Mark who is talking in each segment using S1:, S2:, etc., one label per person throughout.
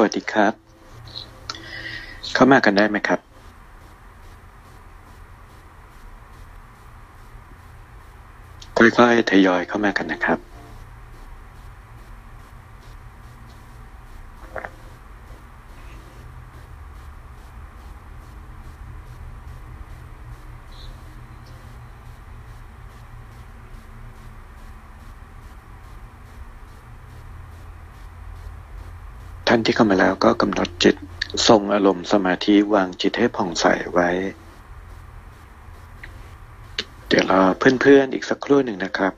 S1: สวัสดีครับ เข้ามากันได้ไหมครับ ค่อยๆทยอยเข้ามากันนะครับานที่เข้ามาแล้วก็กำหนดจิตทรงอารมณ์สมาธิวางจิตให้ผ่องใสไว้ เดี๋ยวรอเพื่อนๆอีกสักครู่หนึ่งนะครับ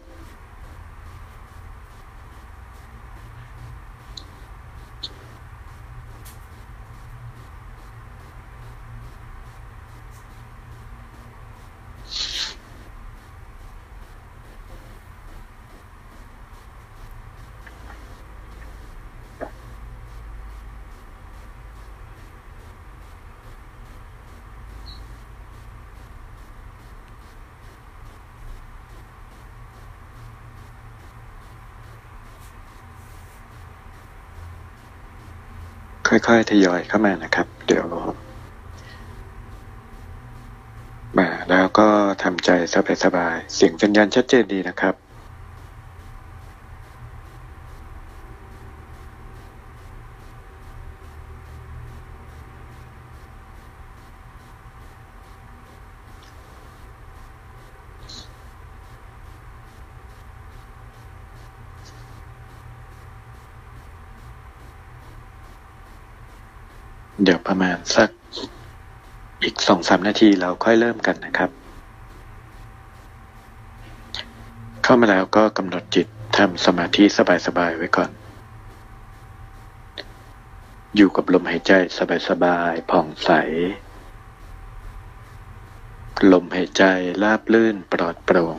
S1: ค่อยๆทยอยเข้ามานะครับ เดี๋ยวมาแล้วก็ทำใจสบายๆเสียงสัญญาณชัดเจนดีนะครับ เดี๋ยวประมาณสักอีกสองสามนาทีเราค่อยเริ่มกันนะครับ เข้ามาแล้วก็กำหนดจิตทำสมาธิสบายๆไว้ก่อน อยู่กับลมหายใจสบายๆผ่องใส ลมหายใจราบลื่นปลอดโปร่ง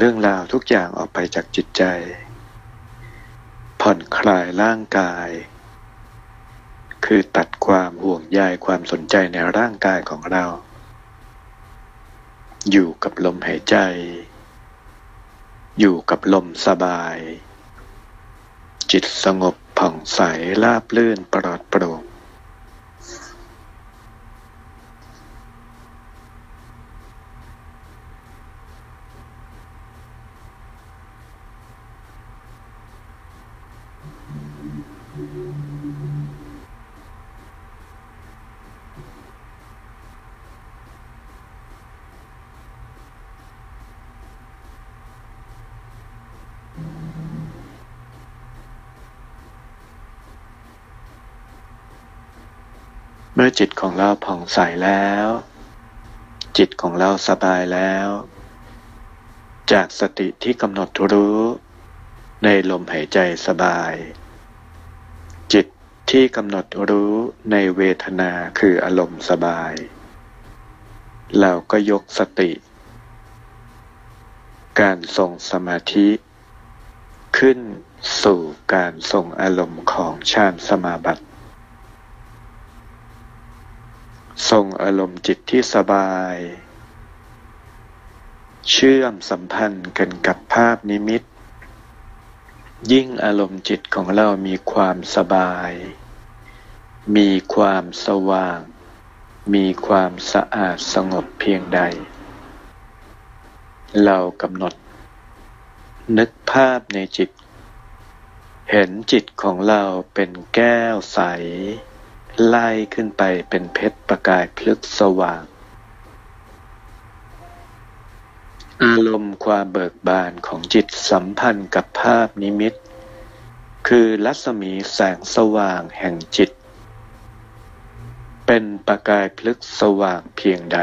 S1: เรื่องราวทุกอย่างออกไปจากจิตใจ ผ่อนคลายร่างกาย คือตัดความห่วงใยความสนใจในร่างกายของเรา อยู่กับลมหายใจ อยู่กับลมสบาย จิตสงบผ่องใสราบลื่นปลอดโปร่ง เมื่อจิตของเราผ่องใสแล้ว จิตของเราสบายแล้ว จากสติที่กำหนดรู้ ในลมหายใจสบาย จิตที่กำหนดรู้ในเวทนาคืออารมณ์สบาย เราก็ยกสติ การทรงสมาธิ ขึ้นสู่การทรงอารมณ์ของฌานสมาบัติ ทรงอารมณ์จิตที่สบาย เชื่อมสัมพันธ์กันกับภาพนิมิต ยิ่งอารมณ์จิตของเรามีความสบาย มีความสว่าง มีความสะอาดสงบเพียงใด เรากำหนด นึกภาพในจิต เห็นจิตของเราเป็นแก้วใส ไล่ขึ้นไปเป็นเพชรประกายพลึกสว่าง อารมณ์ความเบิกบานของจิตสัมพันธ์กับภาพนิมิต คือรัศมีแสงสว่างแห่งจิต เป็นประกายพลึกสว่างเพียงใด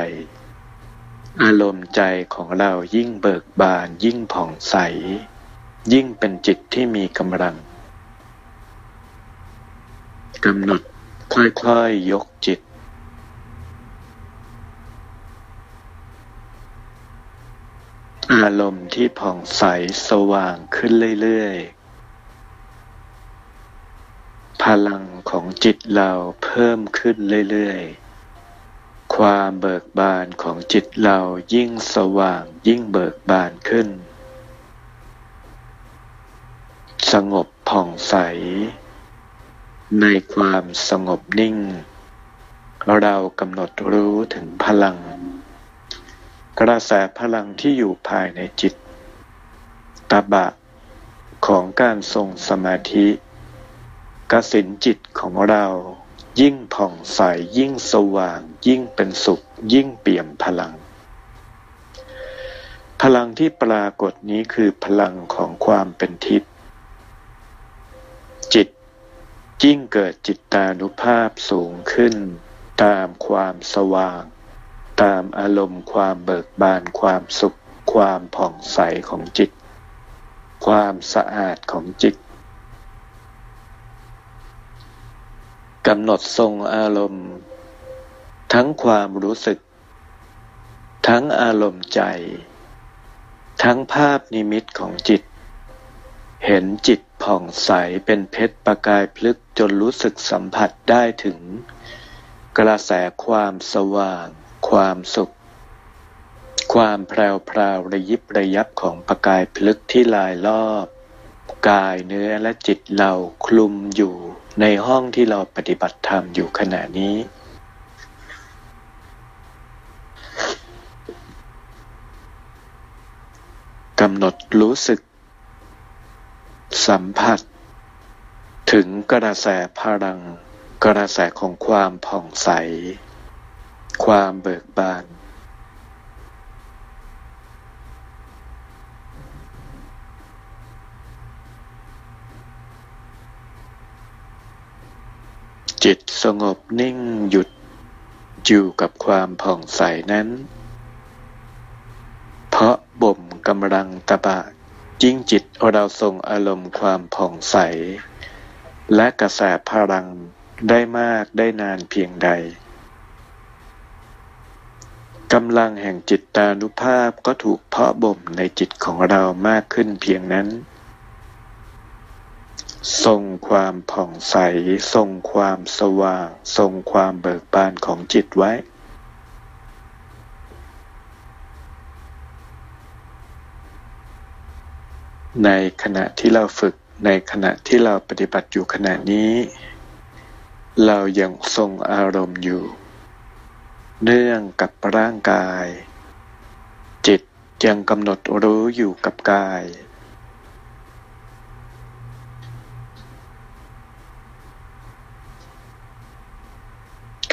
S1: อารมณ์ใจของเรายิ่งเบิกบานยิ่งผ่องใส ยิ่งเป็นจิตที่มีกำลังกำหนด ค่อยๆยกจิตอารมณ์ที่ผ่องใสสว่างขึ้นเรื่อยๆ พลังของจิตเราเพิ่มขึ้นเรื่อยๆ ความเบิกบานของจิตเรายิ่งสว่างยิ่งเบิกบานขึ้น สงบผ่องใส ในความสงบนิ่ง เรากำหนดรู้ถึงพลัง กระแสพลังที่อยู่ภายในจิต ตบะของการทรงสมาธิกสินจิตของเรายิ่งผ่องใสยิ่งสว่าง ยิ่งเป็นสุข ยิ่งเปี่ยมพลัง พลังที่ปรากฏนี้คือพลังของความเป็นทิพย์ ยิ่งเกิดจิตตานุภาพสูงขึ้น ตามความสว่าง ตามอารมณ์ความเบิกบานความสุข ความผ่องใสของจิต ความสะอาดของจิตกำหนดทรงอารมณ์ ทั้งความรู้สึก ทั้งอารมณ์ใจ ทั้งภาพนิมิตของจิต เห็นจิต ผ่องใสเป็นเพชรประกายพลึกจนรู้สึกสัมผัสได้ถึง กระแสความสว่าง ความสุข ความแพรวพราวระยิบระยับของประกายพลึกที่ลายรอบ กายเนื้อและจิตเราคลุมอยู่ในห้องที่เราปฏิบัติธรรมอยู่ขณะนี้ กำหนดรู้สึก สัมผัส ถึงกระแสพลัง กระแสของความผ่องใส ความเบิกบาน จิตสงบนิ่งหยุดอยู่กับความผ่องใสนั้น เพราะบ่มกำลังตบะ ยิ่งจิตเราทรงอารมณ์ความผ่องใส และกระแสพลังได้มากได้นานเพียงใดกำลังแห่งจิตตานุภาพก็ถูกเพาะบ่มในจิตของเรามากขึ้นเพียงนั้น ทรงความผ่องใส ทรงความสว่าง ทรงความเบิกบานของจิตไว้ ในขณะที่เราฝึกในขณะที่เราปฏิบัติอยู่ขณะนี้ เรายังทรงอารมณ์อยู่ เนื่องกับร่างกาย จิตยังกำหนดรู้อยู่กับกาย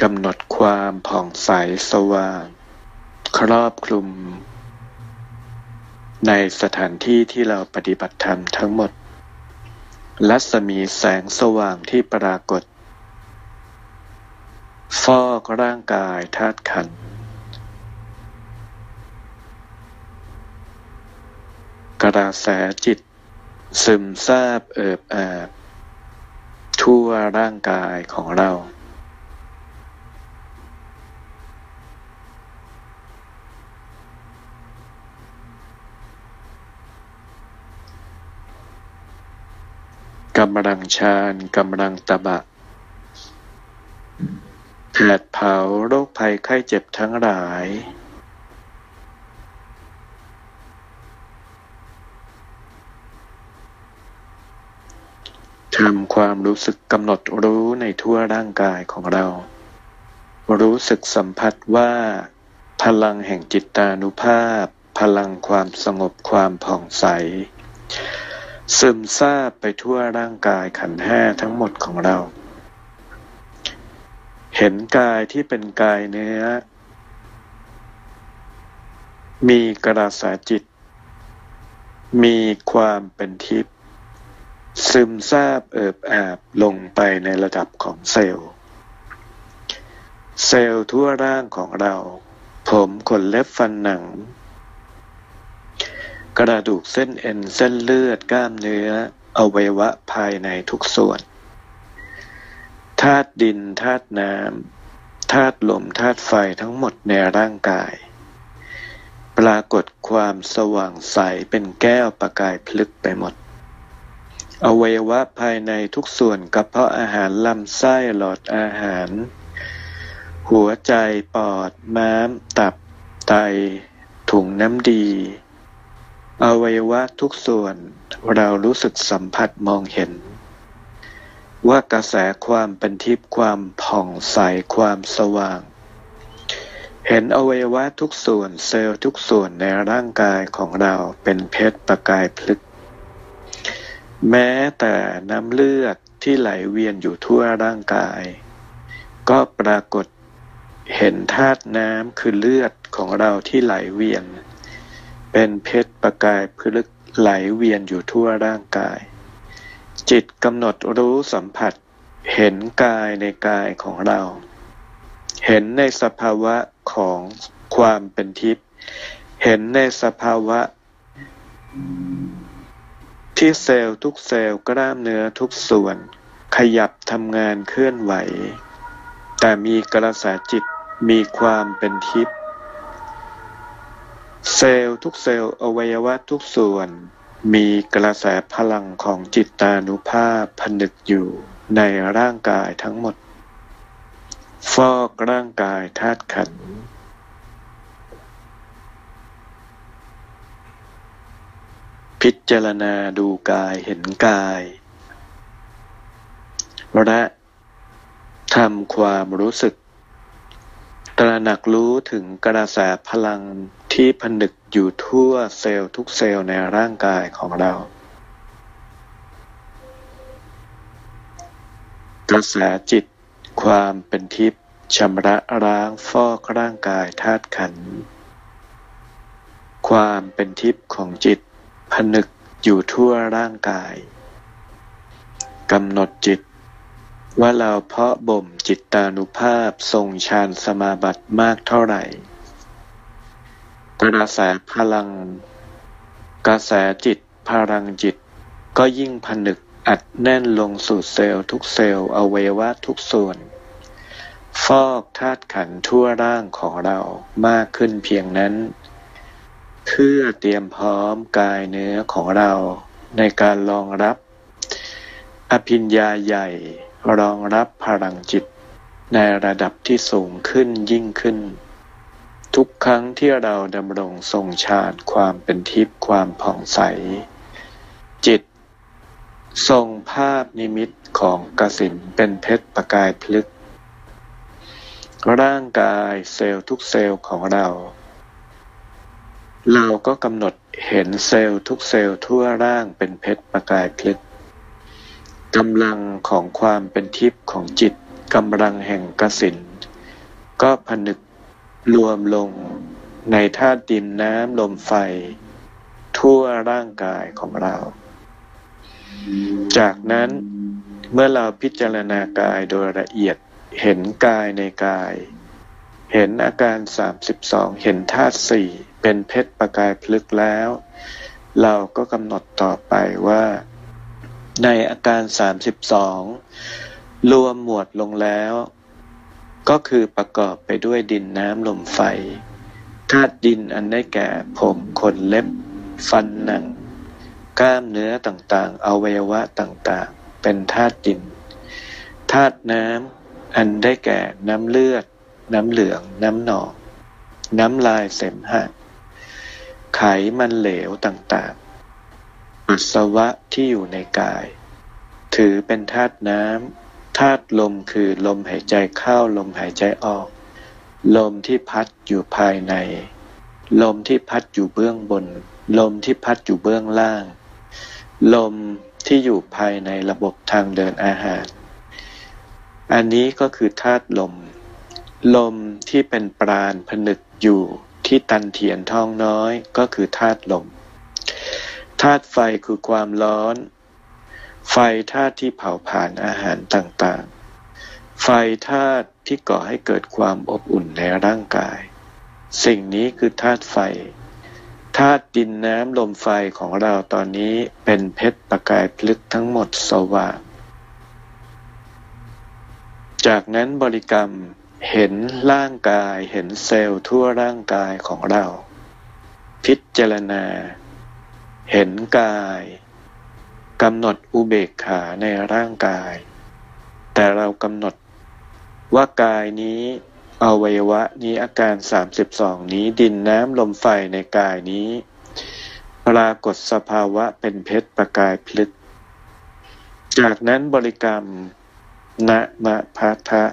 S1: กำหนดความผ่องใสสว่าง ครอบคลุม ในสถานที่ที่เราปฏิบัติธรรมทั้งหมด รัศมีแสงสว่างที่ปรากฏ ฟอกร่างกายธาตุขันธ์กระแสจิต ซึมซาบเอิบอาบทั่วร่างกายของเรา กำลังฌานกำลังตบะแผดเผาโรคภัยไข้เจ็บทั้งหลาย ทำความรู้สึกกำหนดรู้ในทั่วร่างกายของเรา รู้สึกสัมผัสว่า พลังแห่งจิตตานุภาพ พลังความสงบความผ่องใส ซึมซาบไปทั่วร่างกายขันห้าทั้งหมดของเรา เห็นกายที่เป็นกายเนื้อ มีกระสาจิต มีความเป็นทิพย์ซึมซาบเอิบอาบลงไปในระดับของเซลล์ เซลล์ทั่วร่างของเรา ผมขนเล็บฟันหนัง กระดูกเส้นเอ็นเส้นเลือดกล้ามเนื้ออวัยวะภายในทุกส่วนธาตุดินธาตุน้ำธาตุลมธาตุไฟทั้งหมดในร่างกาย ปรากฏความสว่างใสเป็นแก้วประกายพลึกไปหมด อวัยวะภายในทุกส่วนกระเพาะอาหารลำไส้หลอดอาหาร หัวใจปอดม้าม ตับ ไต ถุงน้ำดี อวัยวะทุกส่วนเรารู้สึกสัมผัสมองเห็น ว่ากระแสความเป็นทิพย์ความผ่องใสความสว่าง เห็นอวัยวะทุกส่วนเซลล์ทุกส่วนในร่างกายของเราเป็นเพชรประกายพลึก แม้แต่น้ำเลือดที่ไหลเวียนอยู่ทั่วร่างกาย ก็ปรากฏเห็นธาตุน้ำคือเลือดของเราที่ไหลเวียน เป็นเพชรประกายพลึกไหลเวียนอยู่ทั่วร่างกาย จิตกำหนดรู้สัมผัส เห็นกายในกายของเรา เห็นในสภาวะของความเป็นทิพย์เห็นในสภาวะ ที่เซลล์ทุกเซลล์กล้ามเนื้อทุกส่วน ขยับทำงานเคลื่อนไหว แต่มีกระแสจิตมีความเป็นทิพย์ เซลล์ทุกเซลล์อวัยวะทุกส่วน มีกระแสพลังของจิตตานุภาพผนึกอยู่ในร่างกายทั้งหมด ฟอกร่างกายธาตุขันธ์พิจารณาดูกายเห็นกาย และทำความรู้สึก ตระหนักรู้ถึงกระแสพลัง ที่ผนึกอยู่ทั่วเซลล์ทุกเซลล์ในร่างกายของเรา กระแสจิตความเป็นทิพย์ชำระล้างฟอกร่างกายธาตุขัน ความเป็นทิพย์ของจิต ผนึกอยู่ทั่วร่างกายกำหนดจิต ว่าเราเพาะบ่มจิตตานุภาพทรงฌานสมาบัติมากเท่าไหร่ กระแสพลัง กระแสจิตพลังจิต ก็ยิ่งผนึกอัดแน่นลงสู่เซลล์ทุกเซลล์อวัยวะทุกส่วน ฟอกธาตุขันทั่วร่างของเรามากขึ้นเพียงนั้น เพื่อเตรียมพร้อมกายเนื้อของเราในการรองรับ อภิญญาใหญ่รองรับพลังจิตในระดับที่สูงขึ้นยิ่งขึ้น ทุกครั้งที่เราดำรงทรงฌานความเป็นทิพย์ความผ่องใส จิต ทรงภาพนิมิตของกสินเป็นเพชรประกายพลึก ร่างกายเซลล์ทุกเซลล์ของเรา เราก็กำหนดเห็นเซลล์ทุกเซลล์ทั่วร่างเป็นเพชรประกายพลึกกำลังของความเป็นทิพย์ของจิตกำลังแห่งกสินก็ผนึก รวมลงในธาตุดินน้ำลมไฟ ทั่วร่างกายของเรา จากนั้นเมื่อเราพิจารณากายโดยละเอียดเห็นกายในกาย เห็นอาการสามสิบสองเห็นธาตุสี่เป็นเพชรประกายพลึกแล้ว เราก็กำหนดต่อไปว่า ในอาการสามสิบสองรวมหมวดลงแล้ว ก็คือประกอบไปด้วยดินน้ำลมไฟธาตุดินอันได้แก่ผมขนเล็บ ฟันหนัง กล้ามเนื้อต่างๆ อวัยวะต่างๆ เป็นธาตุดินธาตุน้ำอันได้แก่น้ำเลือด น้ำเหลือง น้ำหนอง น้ำลายเสมหะ ไขมันเหลวต่างๆ ปัสสาวะที่อยู่ในกาย ถือเป็นธาตุน้ำ ธาตุลมคือลมหายใจเข้าลมหายใจออก ลมที่พัดอยู่ภายใน ลมที่พัดอยู่เบื้องบน ลมที่พัดอยู่เบื้องล่าง ลมที่อยู่ภายในระบบทางเดินอาหาร อันนี้ก็คือธาตุลม ลมที่เป็นปราณผนึกอยู่ที่ตันเทียนท้องน้อยก็คือธาตุลมธาตุไฟคือความร้อน ไฟธาตุที่เผาผลาญอาหารต่างๆ ไฟธาตุที่ก่อให้เกิดความอบอุ่นในร่างกาย สิ่งนี้คือธาตุไฟ ธาตุดินน้ำลมไฟของเราตอนนี้เป็นเพชรประกายพลึกทั้งหมดสว่างจากนั้นบริกรรมเห็นร่างกายเห็นเซลล์ทั่วร่างกายของเรา พิจารณา เห็นกาย กำหนดอุเบกขาในร่างกาย แต่เรากำหนด ว่ากายนี้อวัยวะนี้อาการ 32 นี้ดินน้ำลมไฟในกายนี้ ปรากฏสภาวะเป็นเพชรประกายพลึกจากนั้นบริกรรมนะมะพะทะ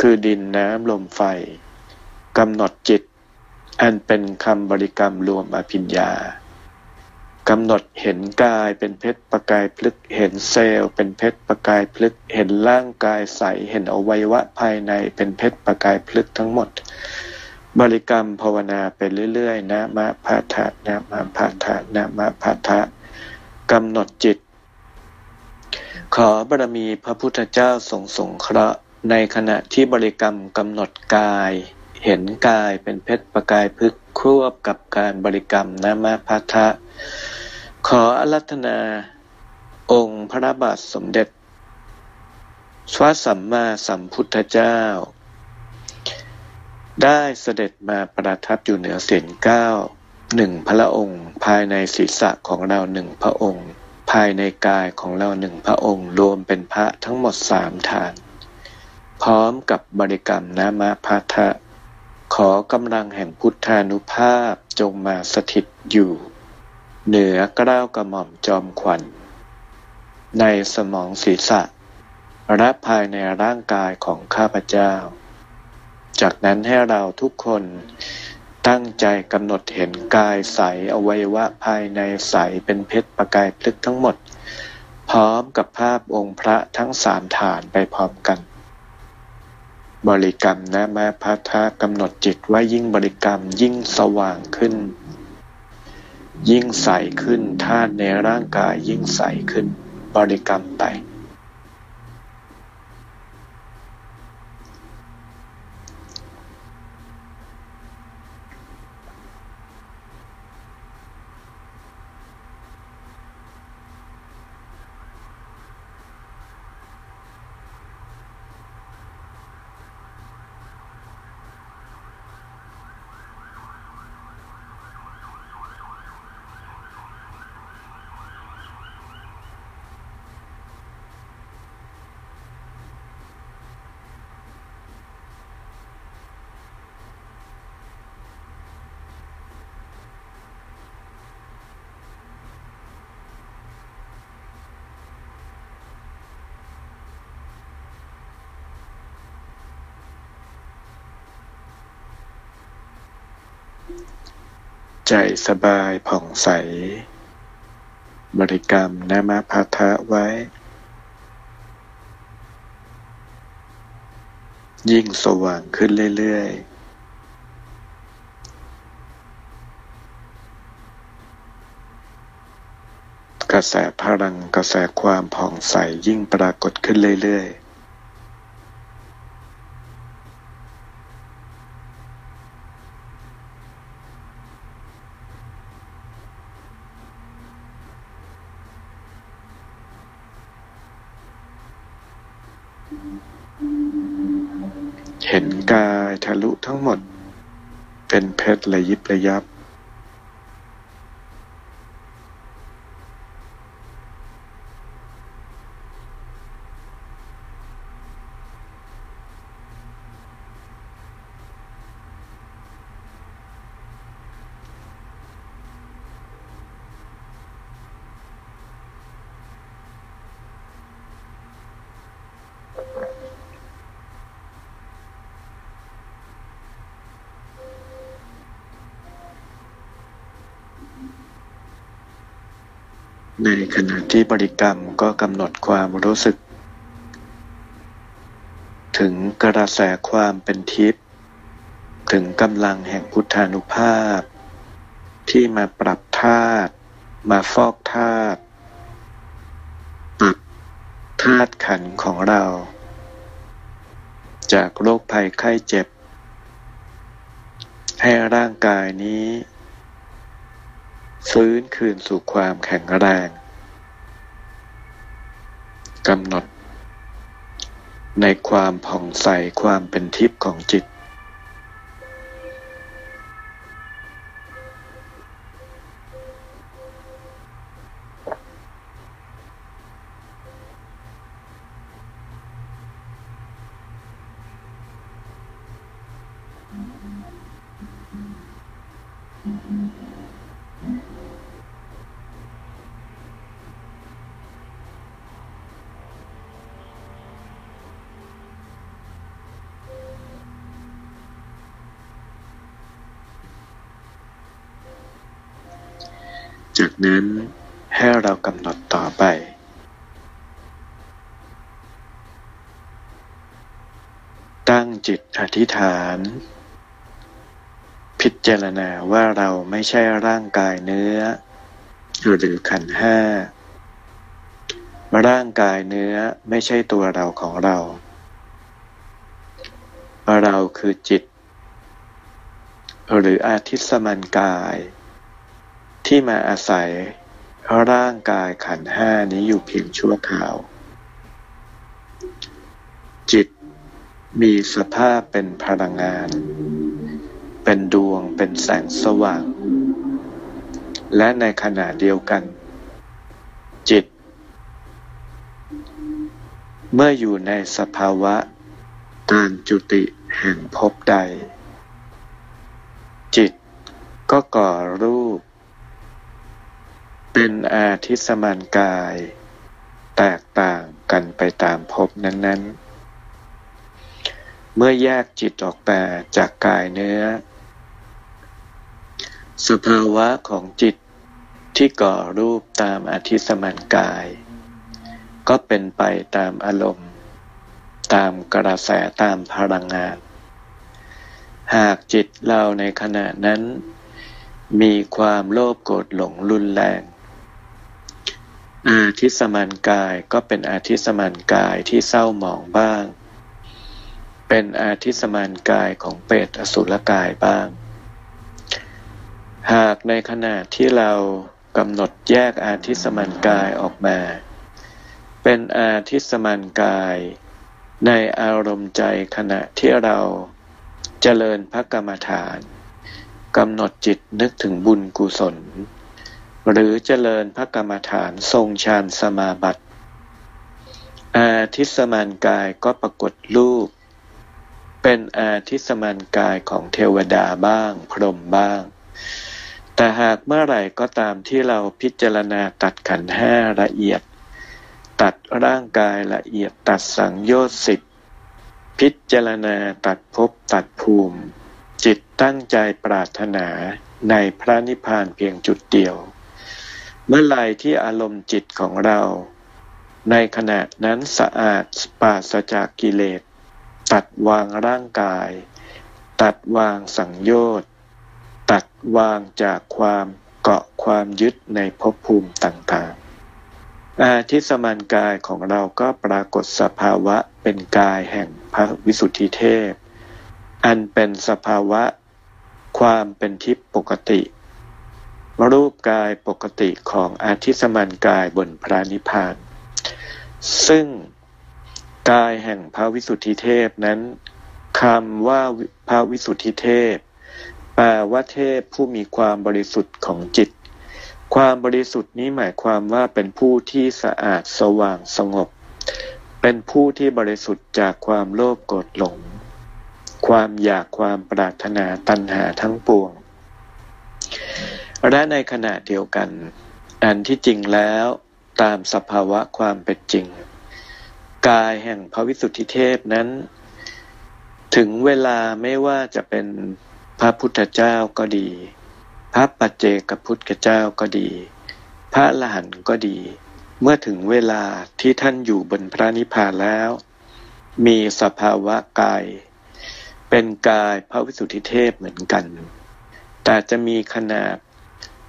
S1: คือดินน้ำลมไฟกำหนดจิต อันเป็นคำบริกรรมรวมอภิญญา กำหนดเห็นกายเป็นเพชรประกายพลึกเห็นเซลล์เป็นเพชรประกายพลึกเห็นร่างกายใสเห็นอวัยวะภายในเป็นเพชรประกายพลึกทั้งหมด บริกรรมภาวนาไปเรื่อยๆนะมะพะทะนะมะพะทะนะมะพะทะกำหนดจิต ขอบารมีพระพุทธเจ้าทรงสงเคราะห์ในขณะที่บริกรรมกำหนดกาย เห็นกายเป็นเพชรประกายพลึกควบกับการบริกรรมนะมะพะทะ ขออารัธนาองค์พระบาทสมเด็จพระสัมมาสัมพุทธเจ้า ได้เสด็จมาประทับอยู่เหนือเสียนเก้าหนึ่งพระองค์ ภายในศีรษะของเราหนึ่งพระองค์ ภายในกายของเราหนึ่งพระองค์ รวมเป็นพระทั้งหมดสามฐาน พร้อมกับบริกรรมนามะพะทะขอกำลังแห่งพุทธานุภาพจงมาสถิตอยู่ เหนือกล้าวกระหม่อมจอมขวัญ ในสมองศีรษะ และภายในร่างกายของข้าพเจ้า จากนั้นให้เราทุกคนตั้งใจกำหนดเห็นกายใสอวัยวะภายในใสเป็นเพชรประกายพลึกทั้งหมด พร้อมกับภาพองค์พระทั้งสามฐานไปพร้อมกัน บริกรรมนะมาพัทธกำหนดจิตว่ายิ่งบริกรรมยิ่งสว่างขึ้น ยิ่งใสขึ้นธาตุในร่างกายยิ่งใสขึ้นบริกรรมไป ใจสบายผ่องใส บริกรรมนมพาทะไว้ ยิ่งสว่างขึ้นเรื่อยๆกระแสพลังกระแสความผ่องใสยิ่งปรากฏขึ้นเรื่อยๆเห็นกายทะลุทั้งหมด ละยิบระยับใน ขณะที่บริกรรมก็กำหนดความรู้สึก ถึงกระแสความเป็นทิพย์ถึงกำลังแห่งพุทธานุภาพ ที่มาปรับธาตุมาฟอกธาตุปรับธาตุขันของเรา จากโรคภัยไข้เจ็บ ให้ร่างกายนี้ฟื้นคืนสู่ความแข็งแรง กำหนด ในความผ่องใสความเป็นทิพย์ของจิต ธิษฐาน พิจารณาว่าเราไม่ใช่ร่างกายเนื้อ หรือขันห้า ร่างกายเนื้อไม่ใช่ตัวเราของเรา เราคือจิต หรืออาทิสมันกาย ที่มาอาศัยร่างกายขันห้านี้อยู่เพียงชั่วคราว จิต มีสภาพเป็นพลังงาน เป็นดวงเป็นแสงสว่าง และในขณะเดียวกัน จิต เมื่ออยู่ในสภาวะการจุติแห่งภพใด จิตก็ก่อรูป เป็นอาทิสมานกาย แตกต่างกันไปตามภพนั้นๆ เมื่อแยกจิตออกมาจากกายเนื้อ สภาวะของจิตที่ก่อรูปตามอาทิสมานกาย ก็เป็นไปตามอารมณ์ ตามกระแสตามพลังงาน หากจิตเราในขณะนั้น มีความโลภโกรธหลงรุนแรง อาทิสมันกายก็เป็นอาทิสมันกายที่เศร้าหมองบ้าง เป็นอาทิสมันกายของเปรตอสุรกายบ้าง หากในขณะที่เรากำหนดแยกอาทิสมันกายออกมา เป็นอาทิสมันกาย ในอารมณ์ใจขณะที่เราเจริญพระกรรมฐานกำหนดจิตนึกถึงบุญกุศล หรือเจริญพระกรรมฐานทรงฌานสมาบัติ อาทิสมานกายก็ปรากฏรูป เป็นอาทิสมานกายของเทวดาบ้าง พรหมบ้าง แต่หากเมื่อไหร่ก็ตามที่เราพิจารณาตัดขันห้าละเอียด ตัดร่างกายละเอียดตัดสังโยชน์สิบพิจารณาตัดภพตัดภูมิ จิตตั้งใจปรารถนาในพระนิพพานเพียงจุดเดียว เมื่อไรที่อารมณ์จิตของเรา ในขณะนั้นสะอาดปราศจากกิเลส ตัดวางร่างกาย ตัดวางสังโยชน์ ตัดวางจากความเกาะความยึดในภพภูมิต่างๆ อาทิสมันกายของเราก็ปรากฏสภาวะเป็นกายแห่งพระวิสุทธิเทพ อันเป็นสภาวะ ความเป็นทิพย์ปกติ รูปกายปกติของอาทิสมันกายบนพระนิพพาน ซึ่ง กายแห่งพระวิสุทธิเทพนั้นคำว่าพระวิสุทธิเทพ แปลว่าเทพผู้มีความบริสุทธิ์ของจิต ความบริสุทธิ์นี้หมายความว่าเป็นผู้ที่สะอาดสว่างสงบ เป็นผู้ที่บริสุทธิ์จากความโลภโกรธหลง ความอยากความปรารถนาตัณหาทั้งปวง และในขณะเดียวกัน อันที่จริงแล้วตามสภาวะความเป็นจริง กายแห่งพระวิสุทธิเทพนั้น ถึงเวลาไม่ว่าจะเป็นพระพุทธเจ้าก็ดี พระปัจเจกพุทธเจ้าก็ดี พระละหันก็ดี เมื่อถึงเวลาที่ท่านอยู่บนพระนิพพานแล้ว มีสภาวะกาย เป็นกายพระวิสุทธิเทพเหมือนกัน แต่จะมีขนาด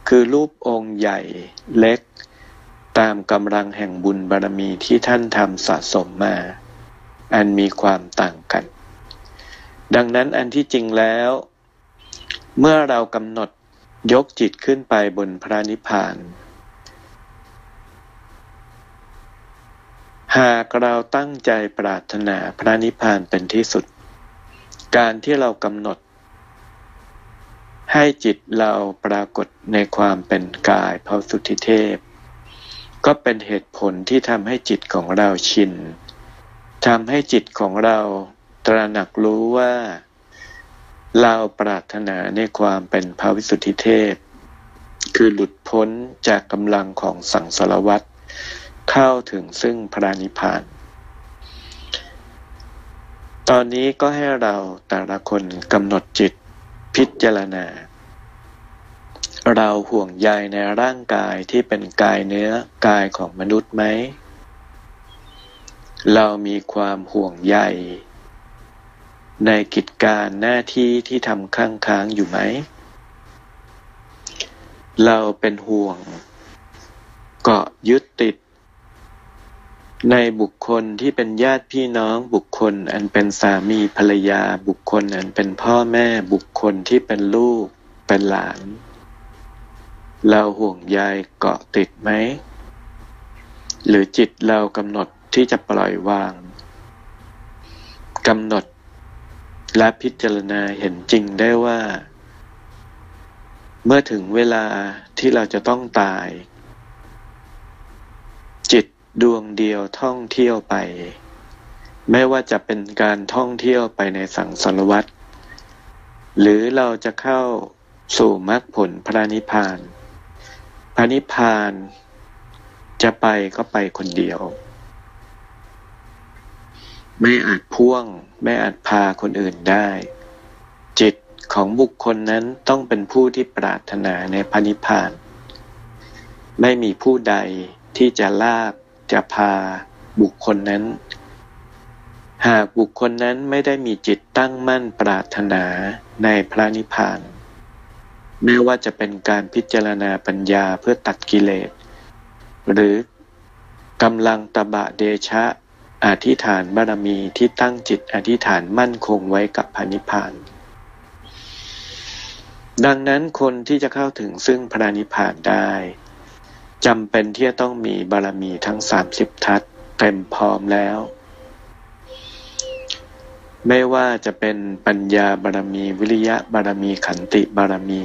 S1: คือรูปองค์ใหญ่เล็ก ตามกำลังแห่งบุญบารมีที่ท่านทำสะสมมา อันมีความต่างกัน ดังนั้นอันที่จริงแล้ว เมื่อเรากำหนดยกจิตขึ้นไปบนพระนิพพาน หากเราตั้งใจปรารถนาพระนิพพานเป็นที่สุด การที่เรากำหนด ให้จิตเราปรากฏในความเป็นกายพระสุทธิเทพ ก็เป็นเหตุผลที่ทำให้จิตของเราชินทำให้จิตของเราตระหนักรู้ว่า เราปรารถนาในความเป็นพระวิสุทธิเทพ คือหลุดพ้นจากกำลังของสังสารวัฏเข้าถึงซึ่งพระนิพพาน ตอนนี้ก็ให้เราแต่ละคนกำหนดจิตพิจารณา เราห่วงใยในร่างกายที่เป็นกายเนื้อกายของมนุษย์ไหม เรามีความห่วงใย ในกิจการหน้าที่ที่ทำค้างค้างอยู่ไหม เราเป็นห่วง เกาะยึดติด ในบุคคลที่เป็นญาติพี่น้องบุคคลอันเป็นสามีภรรยาบุคคลอันเป็นพ่อแม่บุคคลที่เป็นลูกเป็นหลาน เราห่วงใยเกาะติดไหม หรือจิตเรากำหนดที่จะปล่อยวางกำหนด และพิจารณาเห็นจริงได้ว่า เมื่อถึงเวลาที่เราจะต้องตาย จิตดวงเดียวท่องเที่ยวไป ไม่ว่าจะเป็นการท่องเที่ยวไปในสังสารวัฏหรือเราจะเข้าสู่มรรคผลพระนิพพาน พระนิพพานจะไปก็ไปคนเดียว ไม่อาจพ่วง ไม่อาจพาคนอื่นได้ จิตของบุคคลนั้นต้องเป็นผู้ที่ปรารถนาในพระนิพพาน ไม่มีผู้ใดที่จะลากจะพาบุคคลนั้น หากบุคคลนั้นไม่ได้มีจิตตั้งมั่นปรารถนาในพระนิพพาน ไม่ว่าจะเป็นการพิจารณาปัญญาเพื่อตัดกิเลส หรือกำลังตบะเดชะอธิษฐานบารมีที่ตั้งจิตอธิษฐานมั่นคงไว้กับพระนิพาน ดังนั้นคนที่จะเข้าถึงซึ่งพระนิพพานได้จำเป็นที่จะต้องมีบารมีทั้งสามสิบทัศเต็มพร้อมแล้ว ไม่ว่าจะเป็นปัญญาบารมีวิริยะบารมีขันติบารมี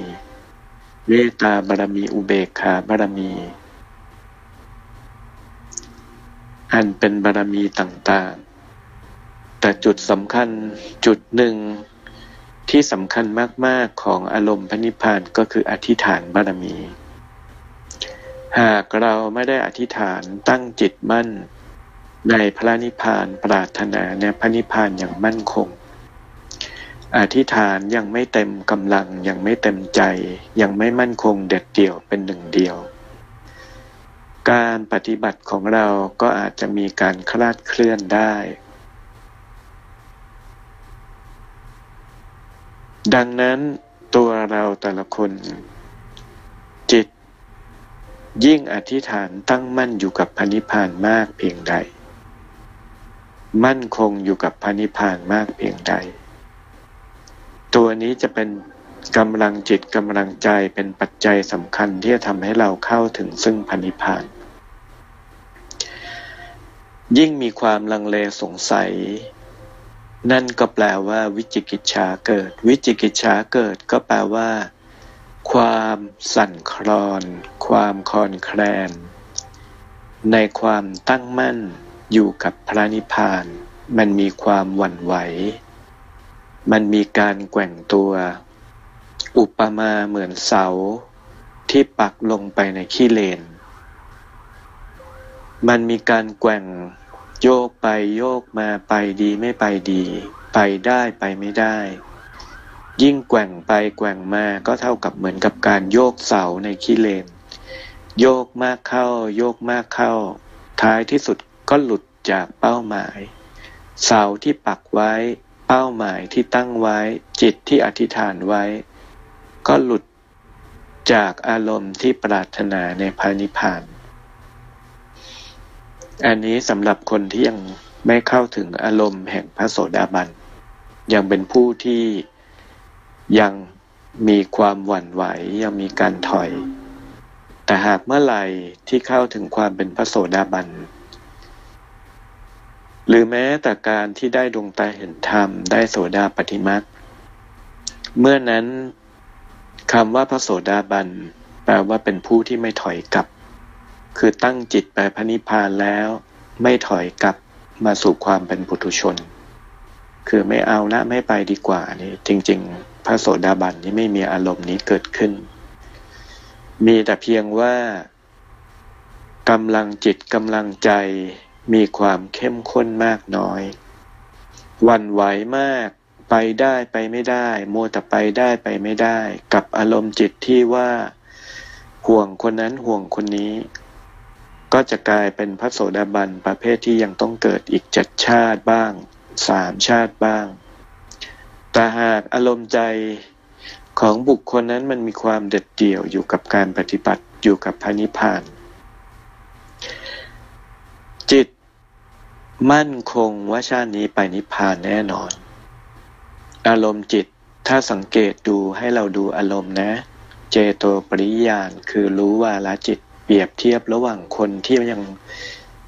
S1: เมตตาบารมีอุเบกขาบารมี อันเป็นบารมีต่างๆ แต่จุดสำคัญจุดหนึ่งที่สำคัญมาก ๆ ของอารมณ์พระนิพพานก็คืออธิษฐานบารมี หากเราไม่ได้อธิษฐานตั้งจิตมั่น ในพระนิพพานปรารถนาในพระนิพพานอย่างมั่นคง อธิษฐานยังไม่เต็มกำลังยังไม่เต็มใจ ยังไม่มั่นคงเด็ดเดี่ยวเป็นหนึ่งเดียว การปฏิบัติของเราก็อาจจะมีการคลาดเคลื่อนได้ ดังนั้นตัวเราแต่ละคน จิต ยิ่งอธิษฐานตั้งมั่นอยู่กับพระนิพพานมากเพียงใด มั่นคงอยู่กับพระนิพพานมากเพียงใด ตัวนี้จะเป็นกำลังจิตกำลังใจเป็นปัจจัยสำคัญที่จะทำให้เราเข้าถึงซึ่งพระนิพพาน ยิ่งมีความลังเลสงสัย นั่นก็แปลว่าวิจิกิจฉาเกิด วิจิกิจฉาเกิดก็แปลว่า ความสั่นคลอน ความคลอนแคลน ในความตั้งมั่นอยู่กับพระนิพพาน มันมีความหวั่นไหว มันมีการแกว่งตัว อุปมาเหมือนเสาที่ปักลงไปในขี้เลน มันมีการแกว่งโยกไปโยกมาไปดีไม่ไปดี ไปได้ไปไม่ได้ ยิ่งแกว่งไปแกว่งมาก็เท่ากับเหมือนกับการโยกเสาในขี้เลน โยกมากเข้า โยกมากเข้า ท้ายที่สุดก็หลุดจากเป้าหมาย เสาที่ปักไว้ เป้าหมายที่ตั้งไว้ จิตที่อธิษฐานไว้ ก็หลุดจากอารมณ์ที่ปรารถนาในพานิพาน อันนี้สำหรับคนที่ยังไม่เข้าถึงอารมณ์แห่งพระโสดาบัน ยังเป็นผู้ที่ยังมีความหวั่นไหวยังมีการถอย แต่หากเมื่อไหร่ที่เข้าถึงความเป็นพระโสดาบัน หรือแม้แต่การที่ได้ดวงตาเห็นธรรม ได้โสดาปฏิมักเมื่อนั้นคำว่าพระโสดาบันแปลว่าเป็นผู้ที่ไม่ถอยกลับ คือตั้งจิตไปพระนิพพานแล้ว ไม่ถอยกลับมาสู่ความเป็นปุถุชน คือไม่เอาละไม่ไปดีกว่านี่จริง ๆ พระโสดาบันนี่ไม่มีอารมณ์นี้เกิดขึ้น มีแต่เพียงว่ากำลังจิตกำลังใจ มีความเข้มข้นมากน้อยวันไหวมากไปได้ไปไม่ได้โมแต่ไปได้ไปไม่ได้ กับอารมณ์จิตที่ว่า ห่วงคนนั้นห่วงคนนี้ ก็จะกลายเป็นพระโสดาบันประเภทที่ยังต้องเกิดอีกเจ็ดชาติบ้างสามชาติบ้าง แต่หากอารมณ์ใจของบุคคลนั้นมันมีความเด็ดเดี่ยวอยู่กับการปฏิบัติอยู่กับพระนิพพาน จิต มั่นคงว่าชาตินี้ไปนิพพานแน่นอน อารมณ์จิตถ้าสังเกตดูให้เราดูอารมณ์นะ เจโตปริยานคือรู้ว่าละจิตเปรียบเทียบระหว่างคนที่ยัง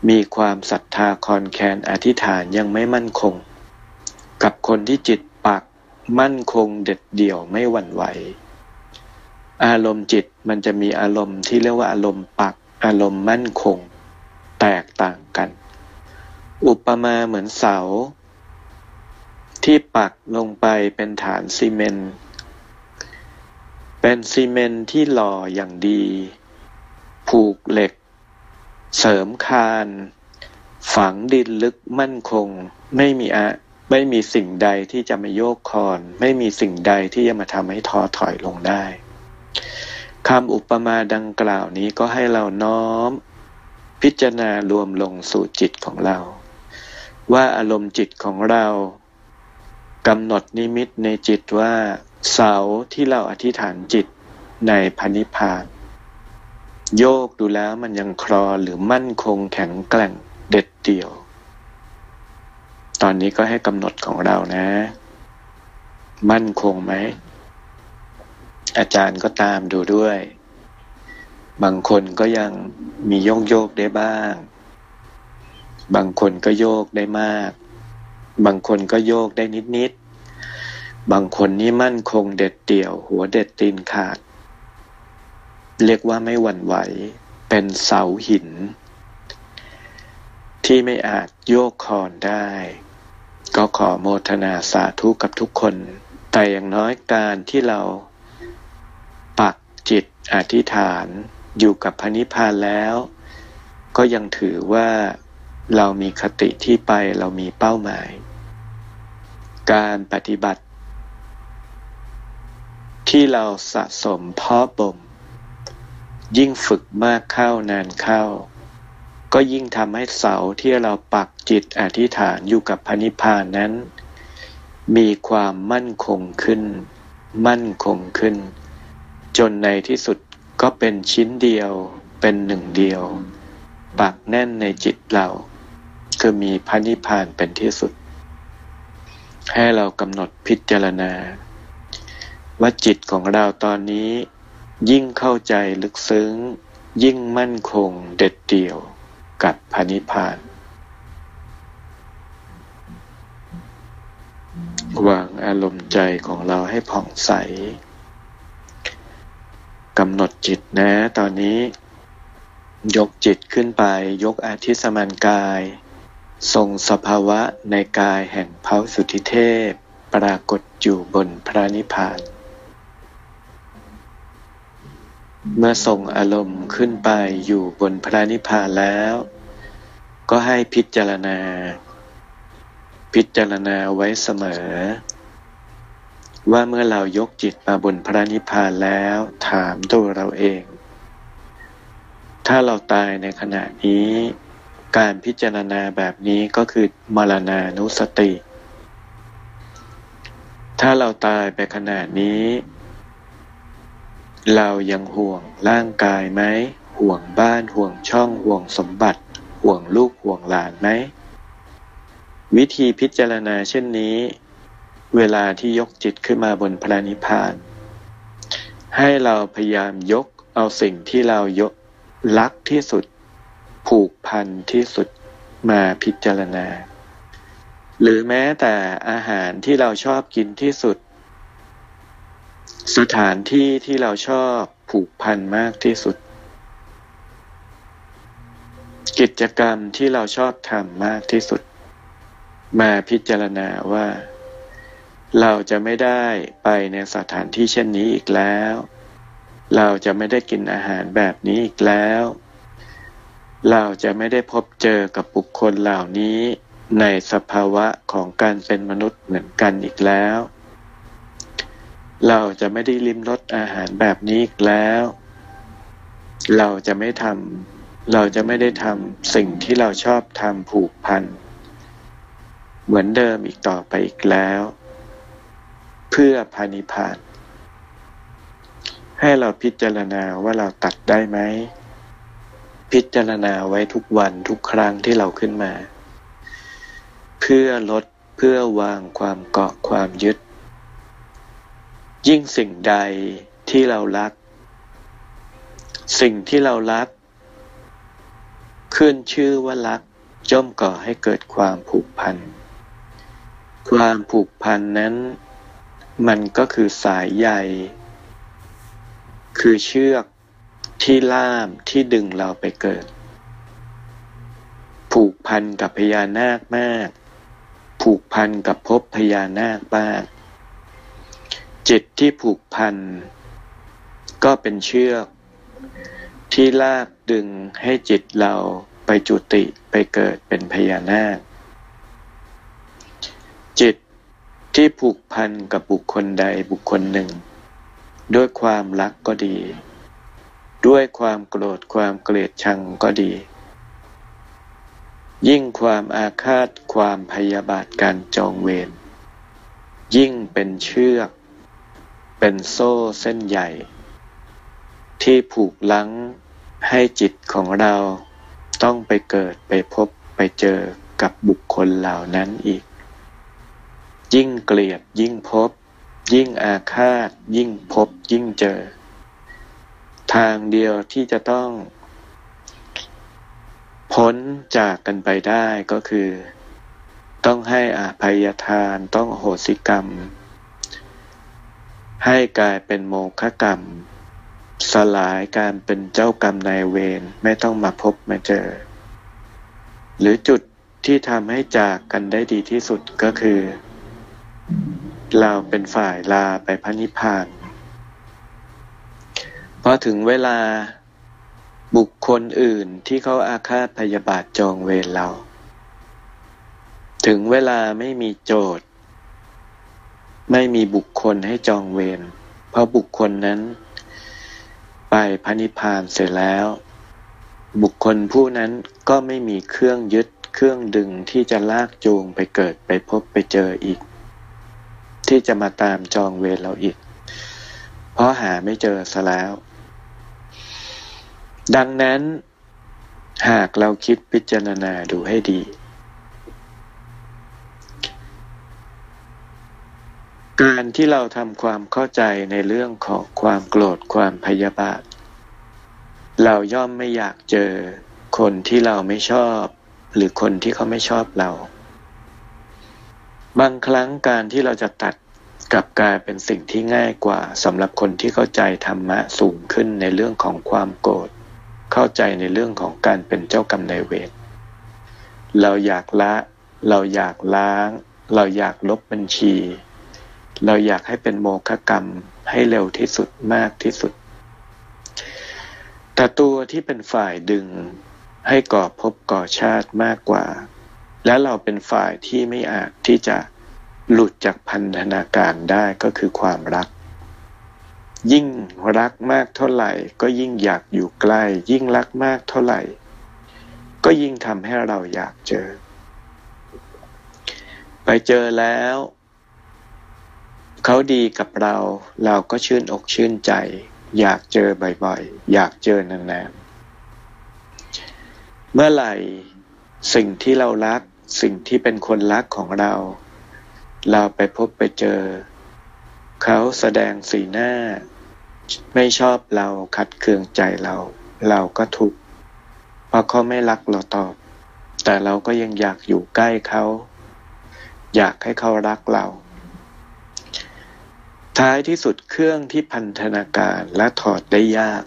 S1: มีความศรัทธาคอนแคนอธิษฐานยังไม่มั่นคง กับคนที่จิตปักมั่นคงเด็ดเดี่ยวไม่หวั่นไหว อารมณ์จิตมันจะมีอารมณ์ที่เรียกว่าอารมณ์ปักอารมณ์มั่นคง แตกต่างกัน อุปมาเหมือนเสา ที่ปักลงไปเป็นฐานซีเมนต์เป็นซีเมนต์ที่หล่ออย่างดี ผูกเหล็ก เสริมคาน ฝังดินลึกมั่นคง ไม่มีอะ ไม่มีสิ่งใดที่จะมาโยกคอน ไม่มีสิ่งใดที่จะมาทำให้ท้อถอยลงได้คำอุปมาดังกล่าวนี้ก็ให้เราน้อม พิจารณารวมลงสู่จิตของเรา ว่าอารมณ์จิตของเรากำหนดนิมิตในจิตว่า เสาที่เราอธิษฐานจิตในพันิพานโยกดูแล้วมันยังคลอหรือมั่นคงแข็งแกร่งเด็ดเดี่ยว ตอนนี้ก็ให้กำหนดของเรานะ มั่นคงไหม อาจารย์ก็ตามดูด้วย บางคนก็ยังมีโยกโยกได้บ้าง บางคนก็โยกได้มาก บางคนก็โยกได้นิดๆบางคนนี่มั่นคงเด็ดเดี่ยว หัวเด็ดตีนขาด เรียกว่าไม่หวั่นไหว เป็นเสาหิน ที่ไม่อาจโยกคอนได้ ก็ขอโมทนาสาธุกับทุกคน แต่อย่างน้อยการที่เรา ปักจิตอธิษฐานอยู่กับพระนิพพานแล้ว ก็ยังถือว่า เรามีคติที่ไปเรามีเป้าหมาย การปฏิบัติ ที่เราสะสมเพาะบ่ม ยิ่งฝึกมากเข้านานเข้า ก็ยิ่งทำให้เสาที่เราปักจิตอธิษฐานอยู่กับพระนิพพานนั้น มีความมั่นคงขึ้น มั่นคงขึ้น จนในที่สุดก็เป็นชิ้นเดียวเป็นหนึ่งเดียว ปักแน่นในจิตเรา คือมีพระนิพพานเป็นที่สุด ให้เรากำหนดพิจารณา ว่าจิตของเราตอนนี้ ยิ่งเข้าใจลึกซึ้ง ยิ่งมั่นคงเด็ดเดี่ยวกับพระนิพพานวางอารมณ์ใจของเราให้ผ่องใสกำหนดจิตนะตอนนี้ ยกจิตขึ้นไป ยกอาทิสมันกาย ทรงสภาวะในกายแห่งพระสุธิเทพ ปรากฏอยู่บนพระนิพพาน เมื่อทรงอารมณ์ขึ้นไปอยู่บนพระนิพพานแล้ว ก็ให้พิจารณา พิจารณาไว้เสมอ ว่าเมื่อเรายกจิตมาบนพระนิพพานแล้วถามตัวเราเอง ถ้าเราตายในขณะนี้ การพิจารณาแบบนี้ก็คือมรณานุสติ ถ้าเราตายไปขนาดนี้ เรายังห่วงร่างกายไหม ห่วงบ้านห่วงช่องห่วงสมบัติ ห่วงลูกห่วงหลานไหม วิธีพิจารณาเช่นนี้ เวลาที่ยกจิตขึ้นมาบนพระนิพพาน ให้เราพยายามยกเอาสิ่งที่เรายกรักที่สุด ผูกพันที่สุดมาพิจารณา หรือแม้แต่อาหารที่เราชอบกินที่สุด สถานที่ที่เราชอบผูกพันมากที่สุด กิจกรรมที่เราชอบทำมากที่สุด มาพิจารณาว่า เราจะไม่ได้ไปในสถานที่เช่นนี้อีกแล้ว เราจะไม่ได้กินอาหารแบบนี้อีกแล้ว เราจะไม่ได้พบเจอกับบุคคลเหล่านี้ ในสภาวะของการเป็นมนุษย์เหมือนกันอีกแล้ว เราจะไม่ได้ลิ้มรสอาหารแบบนี้อีกแล้ว เราจะไม่ทำเราจะไม่ได้ทำสิ่งที่เราชอบทำผูกพัน เหมือนเดิมอีกต่อไปอีกแล้ว เพื่อพานิพานให้เราพิจารณาว่าเราตัดได้ไหม พิจารณาไว้ทุกวันทุกครั้งที่เราขึ้นมา เพื่อลดเพื่อวางความเกาะความยึด ยิ่งสิ่งใดที่เรารัก สิ่งที่เรารัก ขึ้นชื่อว่ารักย่อมก่อให้เกิดความผูกพัน ความผูกพันนั้น มันก็คือสายใยคือเชือก ที่ล่ามที่ดึงเราไปเกิด ผูกพันกับพญานาคมาก ผูกพันกับภพพญานาคมาก จิตที่ผูกพัน ก็เป็นเชือก ที่ลากดึงให้จิตเราไปจุติไปเกิดเป็นพญานาค จิตที่ผูกพันกับบุคคลใดบุคคลหนึ่ง ด้วยความรักก็ดี ด้วยความโกรธความเกลียดชังก็ดี ยิ่งความอาฆาตความพยาบาทการจองเวรยิ่งเป็นเชือก เป็นโซ่เส้นใหญ่ ที่ผูกลังให้จิตของเราต้องไปเกิดไปพบไปเจอกับบุคคลเหล่านั้นอีก ยิ่งเกลียดยิ่งพบ ยิ่งอาฆาตยิ่งพบยิ่งเจอ ทางเดียวที่จะต้อง พ้นจากกันไปได้ก็คือ ต้องให้อภัยทานต้องโหสิกรรม ให้กลายเป็นโมฆะกรรม สลายการเป็นเจ้ากรรมนายเวรไม่ต้องมาพบมาเจอ หรือจุดที่ทำให้จากกันได้ดีที่สุดก็คือ เราเป็นฝ่ายลาไปพระนิพพาน พอถึงเวลาบุคคลอื่นที่เขาอาฆาตพยาบาทจองเวรเรา ถึงเวลาไม่มีโจทย์ ไม่มีบุคคลให้จองเวรเพราะบุคคลนั้น ไปพระนิพพานเสร็จแล้ว บุคคลผู้นั้นก็ไม่มีเครื่องยึดเครื่องดึงที่จะลากจูงไปเกิดไปพบไปเจออีก ที่จะมาตามจองเวรเราอีก เพราะหาไม่เจอซะแล้ว ดังนั้น หากเราคิดพิจารณาดูให้ดี การที่เราทำความเข้าใจในเรื่องของความโกรธความพยาบาท เราย่อมไม่อยากเจอคนที่เราไม่ชอบ หรือคนที่เขาไม่ชอบเรา บางครั้งการที่เราจะตัดกลับกลายเป็นสิ่งที่ง่ายกว่าสำหรับคนที่เข้าใจธรรมะสูงขึ้นในเรื่องของความโกรธ เข้าใจในเรื่องของการเป็นเจ้ากรรมนายเวรเราอยากละ เราอยากล้าง เราอยากลบบัญชี เราอยากให้เป็นโมฆะกรรมให้เร็วที่สุดมากที่สุด แต่ตัวที่เป็นฝ่ายดึงให้ก่อภพก่อชาติมากกว่า และเราเป็นฝ่ายที่ไม่อาจที่จะหลุดจากพันธนาการได้ก็คือความรัก ยิ่งรักมากเท่าไหร่ ก็ยิ่งอยากอยู่ใกล้ ยิ่งรักมากเท่าไหร่ ก็ยิ่งทำให้เราอยากเจอ ไปเจอแล้ว เขาดีกับเรา เราก็ชื่นอกชื่นใจ อยากเจอบ่อยๆ อยากเจอนานๆ เมื่อไหร่สิ่งที่เรารัก สิ่งที่เป็นคนรักของเรา เราไปพบไปเจอเขาแสดงสีหน้า ไม่ชอบเราขัดเคืองใจเรา เราก็ทุกข์เพราะเขาไม่รักเราตอบ แต่เราก็ยังอยากอยู่ใกล้เขา อยากให้เขารักเรา ท้ายที่สุดเครื่องที่พันธนาการและถอดได้ยาก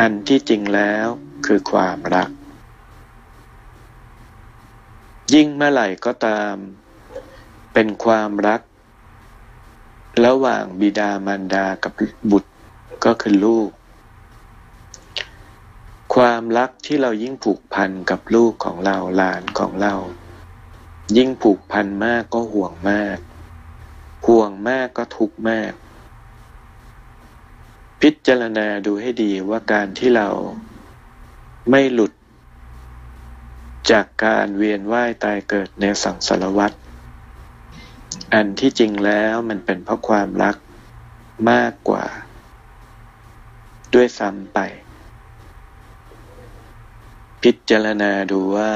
S1: อันที่จริงแล้วคือความรัก ยิ่งเมื่อไหร่ก็ตาม เป็นความรัก ระหว่างบิดามารดากับบุตรก็คือลูก ความรักที่เรายิ่งผูกพันกับลูกของเราหลานของเรา ยิ่งผูกพันมากก็ห่วงมาก ห่วงมากก็ทุกข์มาก พิจารณาดูให้ดีว่าการที่เราไม่หลุด จากการเวียนว่ายตายเกิดในสังสารวัฏ อันที่จริงแล้วมันเป็นเพราะความรักมากกว่า ด้วยซ้ำไป พิจารณาดูว่า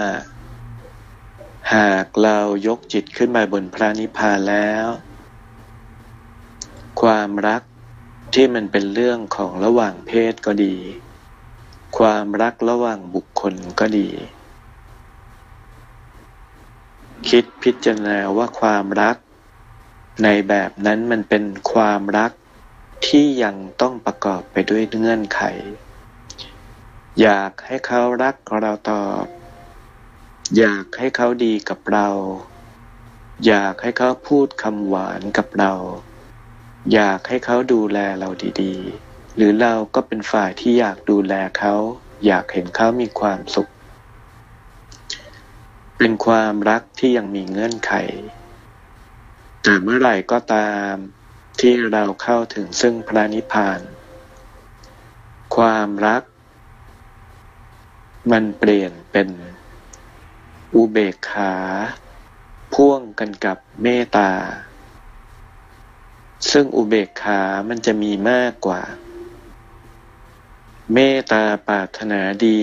S1: หากเรายกจิตขึ้นมาบนพระนิพพานแล้ว ความรักที่มันเป็นเรื่องของระหว่างเพศก็ดี ความรักระหว่างบุคคลก็ดี คิดพิจารณาว่าความรัก ในแบบนั้นมันเป็นความรักที่ยังต้องประกอบไปด้วยเงื่อนไข อยากให้เขารักเราตอบ อยากให้เขาดีกับเรา อยากให้เขาพูดคำหวานกับเรา อยากให้เขาดูแลเราดีๆ หรือเราก็เป็นฝ่ายที่อยากดูแลเขา อยากเห็นเขามีความสุข เป็นความรักที่ยังมีเงื่อนไข แต่เมื่อไหร่ก็ตามที่เราเข้าถึงซึ่งพระนิพพาน ความรัก มันเปลี่ยนเป็น อุเบกขา พ่วงกันกับเมตตา ซึ่งอุเบกขามันจะมีมากกว่า เมตตาปรารถนาดี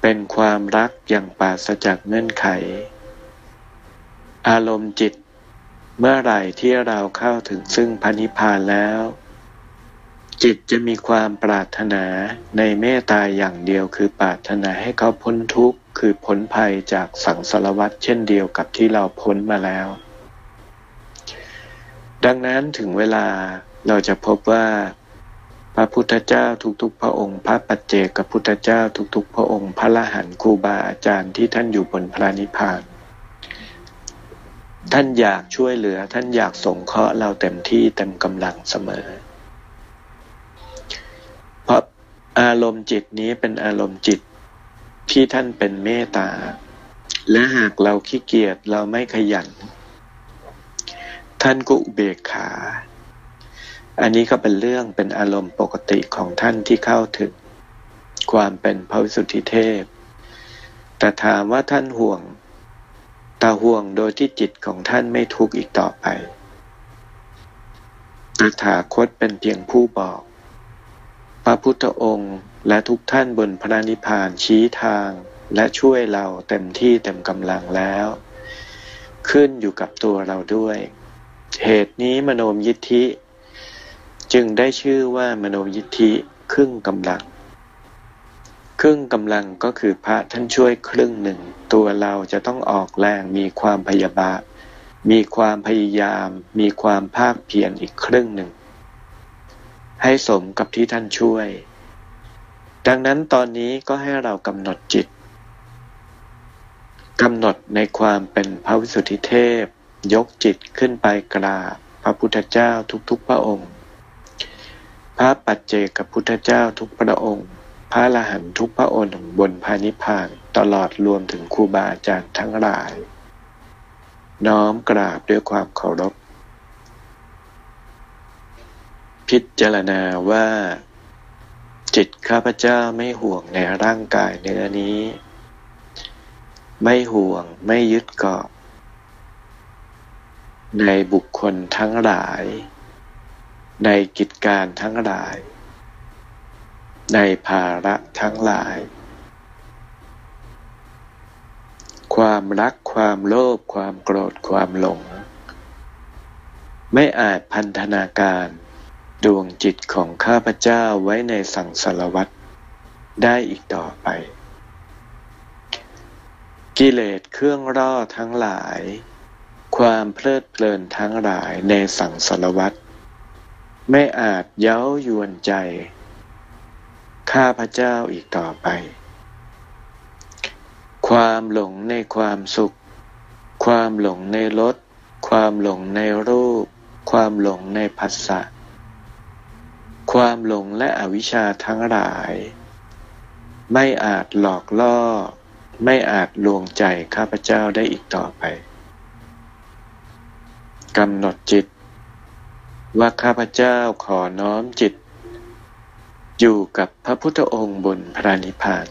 S1: เป็นความรักอย่างปราศจากเงื่อนไข อารมณ์จิต เมื่อไหร่ที่เราเข้าถึงซึ่งพันิพานแล้ว จิตจะมีความปรารถนาในเมตตาอย่างเดียวคือปรารถนาให้เขาพ้นทุกข์คือพ้นภัยจากสังสารวัฏเช่นเดียวกับที่เราพ้นมาแล้ว ดังนั้นถึงเวลาเราจะพบว่าพระพุทธเจ้าทุกๆ พระองค์ พระปัจเจกพุทธเจ้าทุกๆ พระองค์ พระละหันครูบาอาจารย์ที่ท่านอยู่บนพระนิพพาน ท่านอยากช่วยเหลือ ท่านอยากสงเคราะห์เราเต็มที่เต็มกำลังเสมอ เพราะอารมณ์จิตนี้เป็นอารมณ์จิตที่ท่านเป็นเมตตา และหากเราขี้เกียจเราไม่ขยัน ท่านก็อุเบกขา อันนี้ก็เป็นเรื่องเป็นอารมณ์ปกติของท่านที่เข้าถึง ความเป็นพระวิสุทธิเทพ แต่ถามว่าท่านห่วง ตาห่วงโดยที่จิตของท่านไม่ทุกข์อีกต่อไปตถาคตเป็นเพียงผู้บอก พระพุทธองค์และทุกท่านบนพระนิพพานชี้ทางและช่วยเราเต็มที่เต็มกำลังแล้ว ขึ้นอยู่กับตัวเราด้วย เหตุนี้มโนมยิทธิ จึงได้ชื่อว่ามโนยิทธิครึ่งกำลัง ครึ่งกำลังก็คือพระท่านช่วยครึ่งหนึ่ง ตัวเราจะต้องออกแรงมีความพยาบาท มีความพยายาม มีความภาคเพียรอีกครึ่งหนึ่ง ให้สมกับที่ท่านช่วย ดังนั้นตอนนี้ก็ให้เรากำหนดจิตกำหนดในความเป็นพระวิสุทธิเทพ ยกจิตขึ้นไปกราบพระพุทธเจ้าทุกๆพระองค์ พระปัจเจกพุทธเจ้าทุกพระองค์ พระละหันทุกพระองค์บนพานิพานตลอดรวมถึงครูบาอาจารย์ทั้งหลาย น้อมกราบด้วยความเคารพ พิจารณาว่า จิตข้าพเจ้าไม่ห่วงในร่างกายเนื้อนี้ ไม่ห่วงไม่ยึดเกาะ ในบุคคลทั้งหลาย ในกิจการทั้งหลาย ในภาระทั้งหลาย ความรักความโลภความโกรธความหลง ไม่อาจพันธนาการดวงจิตของข้าพเจ้าไว้ในสังสารวัฏได้อีกต่อไป กิเลสเครื่องร่อทั้งหลาย ความเพลิดเพลินทั้งหลายในสังสารวัฏไม่อาจเย้ายวนใจ ข้าพเจ้าอีกต่อไป ความหลงในความสุข ความหลงในรส ความหลงในรูป ความหลงในภาษะความหลงและอวิชชาทั้งหลาย ไม่อาจหลอกล่อ ไม่อาจลวงใจข้าพเจ้าได้อีกต่อไปกำหนดจิต ว่าข้าพเจ้าขอน้อมจิต อยู่กับพระพุทธองค์บนพระนิพพาน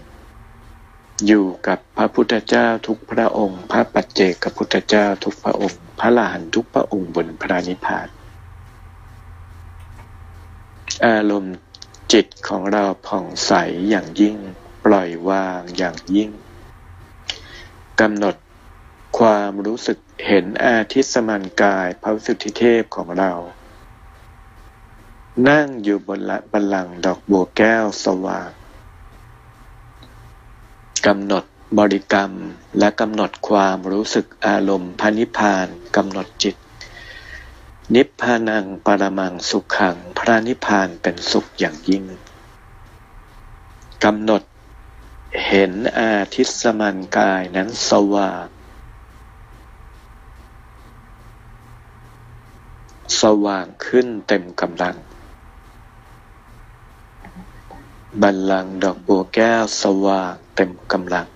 S1: อยู่กับพระพุทธเจ้าทุกพระองค์ พระปัจเจกพุทธเจ้าทุกพระองค์ พระลานทุกพระองค์บนพระนิพพาน อารมณ์จิตของเราผ่องใสอย่างยิ่ง ปล่อยวางอย่างยิ่งกำหนดความรู้สึกเห็นอาทิตสมันกายพระสุทธิเทพของเรา นั่งอยู่บนละบัลลังก์ดอกบัวแก้วสว่างกำหนดบริกรรมและกำหนดความรู้สึกอารมณ์พานิพานกำหนดจิต นิพพานังปรมังสุขขังพระนิพพานเป็นสุขอย่างยิ่งกำหนดเห็นอาทิตสมันกายนั้นสว่างสว่างขึ้นเต็มกำลัง บัลลังก์ดอกบัวแก้วสว่างเต็มกำลัง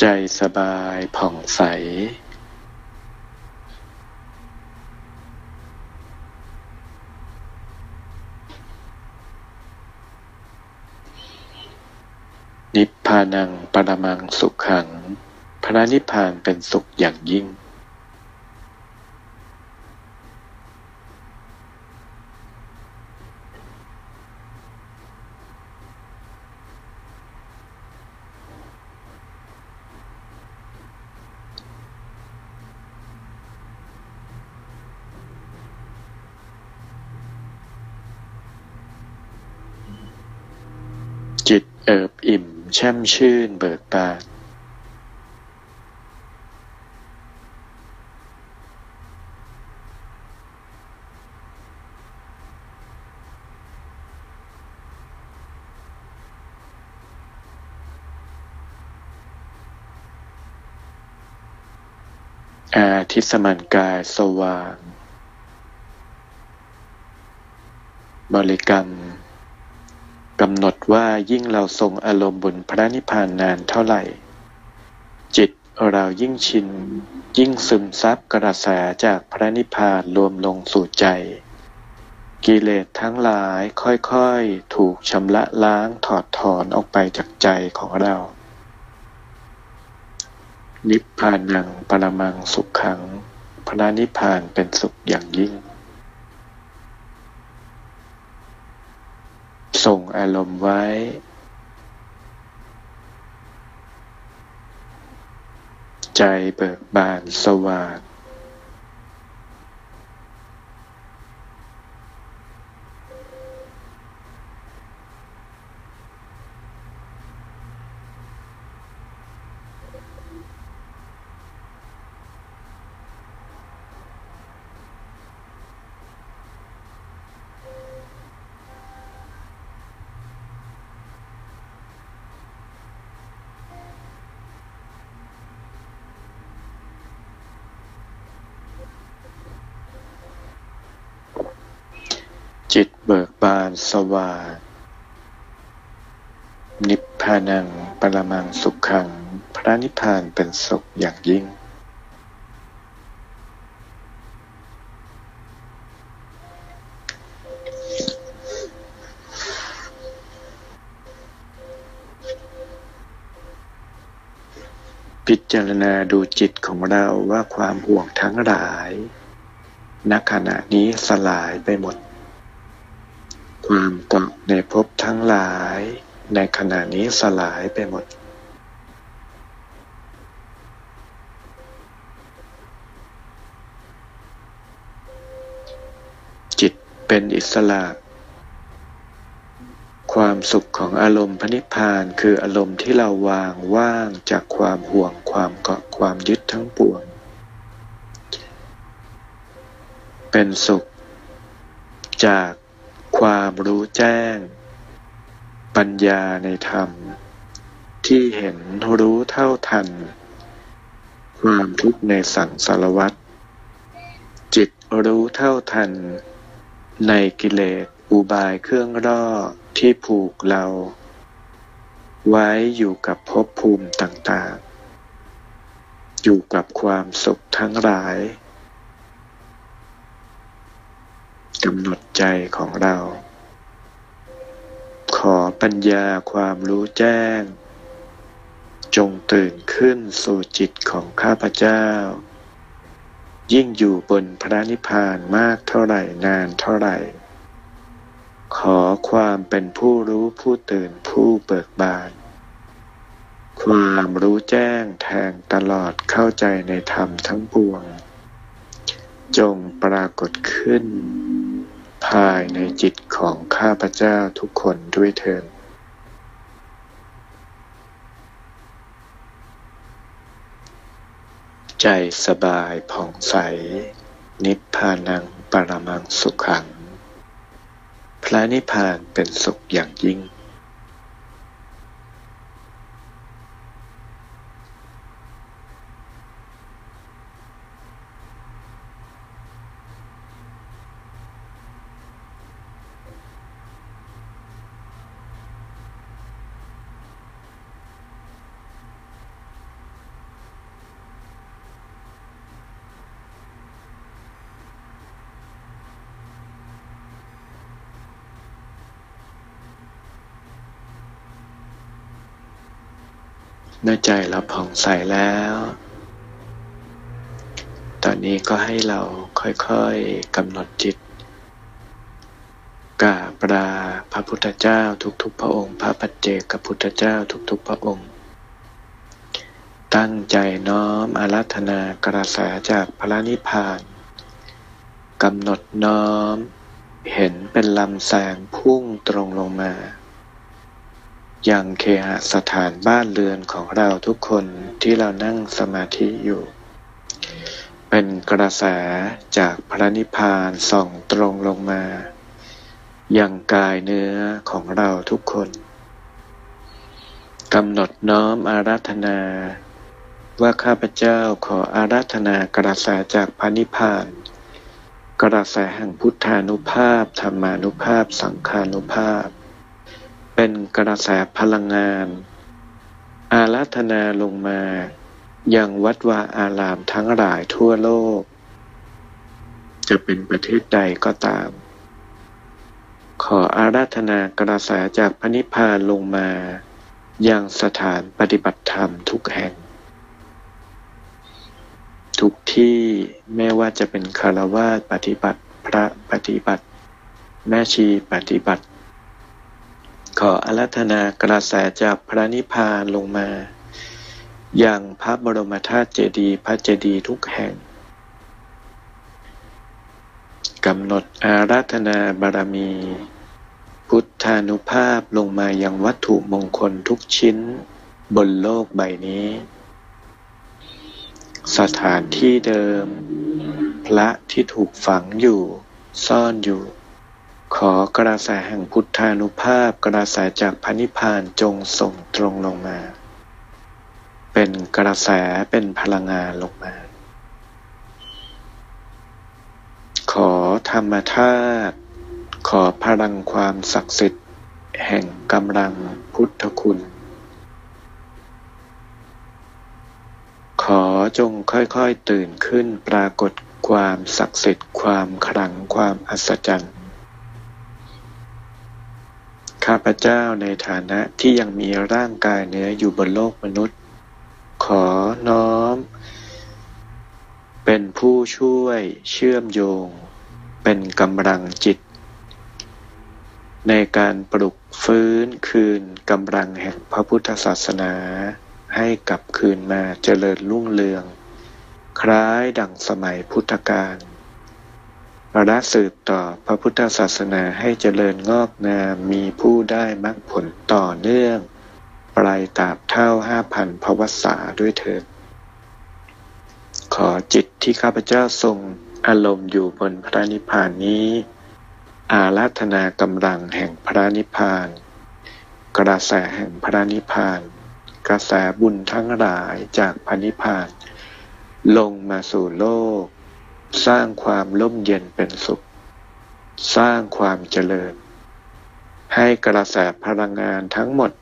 S1: ใจสบายผ่องใส นิพพานังปรมังสุขขัง พระนิพพานเป็นสุขอย่างยิ่ง จิตเอิบอิ่ม แช่มชื่นเบิกบานอาทิสมันกายสว่าง บริกรรม กำหนดว่ายิ่งเราทรงอารมณ์บนพระนิพพานนานเท่าไหร่ จิตเรายิ่งชิน ยิ่งซึมซับกระแสจากพระนิพพานรวมลงสู่ใจ กิเลสทั้งหลายค่อยๆ ถูกชำระล้างถอดถอนออกไปจากใจของเรา นิพพานังปรมังสุขขัง พระนิพพานเป็นสุขอย่างยิ่ง ส่งอารมณ์ไว้ ใจเบิกบานสว่างจิตเบิกบาน สว่านิพพานังปรมังสุขขัง พระนิพพานเป็นสุขอย่างยิ่ง พิจารณาดูจิตของเราว่าความห่วงทั้งหลาย ณขณะนี้สลายไปหมด ความเกาะในภพทั้งหลาย ในขณะนี้สลายไปหมด จิตเป็นอิสระ ความสุขของอารมณ์พระนิพพานคืออารมณ์ที่เราวางว่างจากความห่วงความเกาะความยึดทั้งปวง เป็นสุขจาก ความรู้แจ้ง ปัญญาในธรรม ที่เห็นรู้เท่าทัน ความทุกข์ในสังสารวัฏจิตรู้เท่าทัน ในกิเลสอุบายเครื่องร่อที่ผูกเรา ไว้อยู่กับภพภูมิต่างๆ อยู่กับความสุขทั้งหลาย กำหนดใจของเรา ขอปัญญาความรู้แจ้ง จงตื่นขึ้นสู่จิตของข้าพเจ้า ยิ่งอยู่บนพระนิพพานมากเท่าไหร่นานเท่าไหร่ ขอความเป็นผู้รู้ผู้ตื่นผู้เบิกบาน ความรู้แจ้งแทงตลอดเข้าใจในธรรมทั้งปวง จงปรากฏขึ้น ภายในจิตของข้าพเจ้าทุกคนด้วยเถิดใจสบายผ่องใส นิพพานังปรมังสุขัง พระนิพพานเป็นสุขอย่างยิ่ง เมื่อใจเราผ่องใสแล้ว ตอนนี้ก็ให้เราค่อยๆกำหนดจิตกราบราพระพุทธเจ้าทุกๆ พระองค์ พระปัจเจกพุทธเจ้าทุกๆ พระองค์ ตั้งใจน้อมอารัธนากระแสจากพระนิพพานกำหนดน้อม เห็นเป็นลำแสงพุ่งตรงลงมา ยังเคหสถานบ้านเรือนของเราทุกคนที่เรานั่งสมาธิอยู่ เป็นกระแสจากพระนิพพานส่องตรงลงมา ยังกายเนื้อของเราทุกคนกำหนดน้อมอาราธนา ว่าข้าพเจ้าขออาราธนากระแสจากพระนิพพาน กระแสแห่งพุทธานุภาพธรรมานุภาพ สังขานุภาพ เป็นกระแสพลังงาน อาราธนาลงมายังวัดวาอารามทั้งหลายทั่วโลก จะเป็นประเทศใดก็ตาม ขออาราธนากระแสจากพระนิพพานลงมายังสถานปฏิบัติธรรมทุกแห่ง ทุกที่แม้ว่าจะเป็นคารวาสปฏิบัติพระปฏิบัติ แม่ชีปฏิบัติ ขออารัธนากระแสจากพระนิพพานลงมา อย่างพระบรมธาตุเจดีย์พระเจดีย์ทุกแห่งกำหนดอาราธนาบารมี พุทธานุภาพลงมายังวัตถุมงคลทุกชิ้นบนโลกใบนี้ สถานที่เดิม พระที่ถูกฝังอยู่ซ่อนอยู่ ขอกระแสแห่งพุทธานุภาพ กระแสจากพระนิพพานจงส่งตรงลงมา เป็นกระแสเป็นพลังงานลงมา ขอธรรมธาตุขอพลังความศักดิ์สิทธิ์ แห่งกำลังพุทธคุณ ขอจงค่อยๆตื่นขึ้นปรากฏความศักดิ์สิทธิ์ความขลังความอัศจรรย์ ข้าพเจ้าในฐานะที่ยังมีร่างกายเนื้ออยู่บนโลกมนุษย์ ขอน้อม เป็นผู้ช่วยเชื่อมโยง เป็นกำลังจิต ในการปลุกฟื้นคืนกำลังแห่งพระพุทธศาสนา ให้กลับคืนมาเจริญรุ่งเรือง คล้ายดังสมัยพุทธกาล และสืบต่อพระพุทธศาสนาให้เจริญงอกงามมีผู้ได้มรรคผลต่อเนื่องปลายตาบเท่าห้าพันพวสาด้วยเถิด ขอจิตที่ข้าพเจ้าทรงอารมณ์อยู่บนพระนิพพานนี้ อาราธนากำลังแห่งพระนิพพาน กระแสแห่งพระนิพพาน กระแสบุญทั้งหลายจากพระนิพพาน ลงมาสู่โลก สร้างความร่มเย็นเป็นสุข สร้างความเจริญ ให้กระแสพลังงานทั้งหมด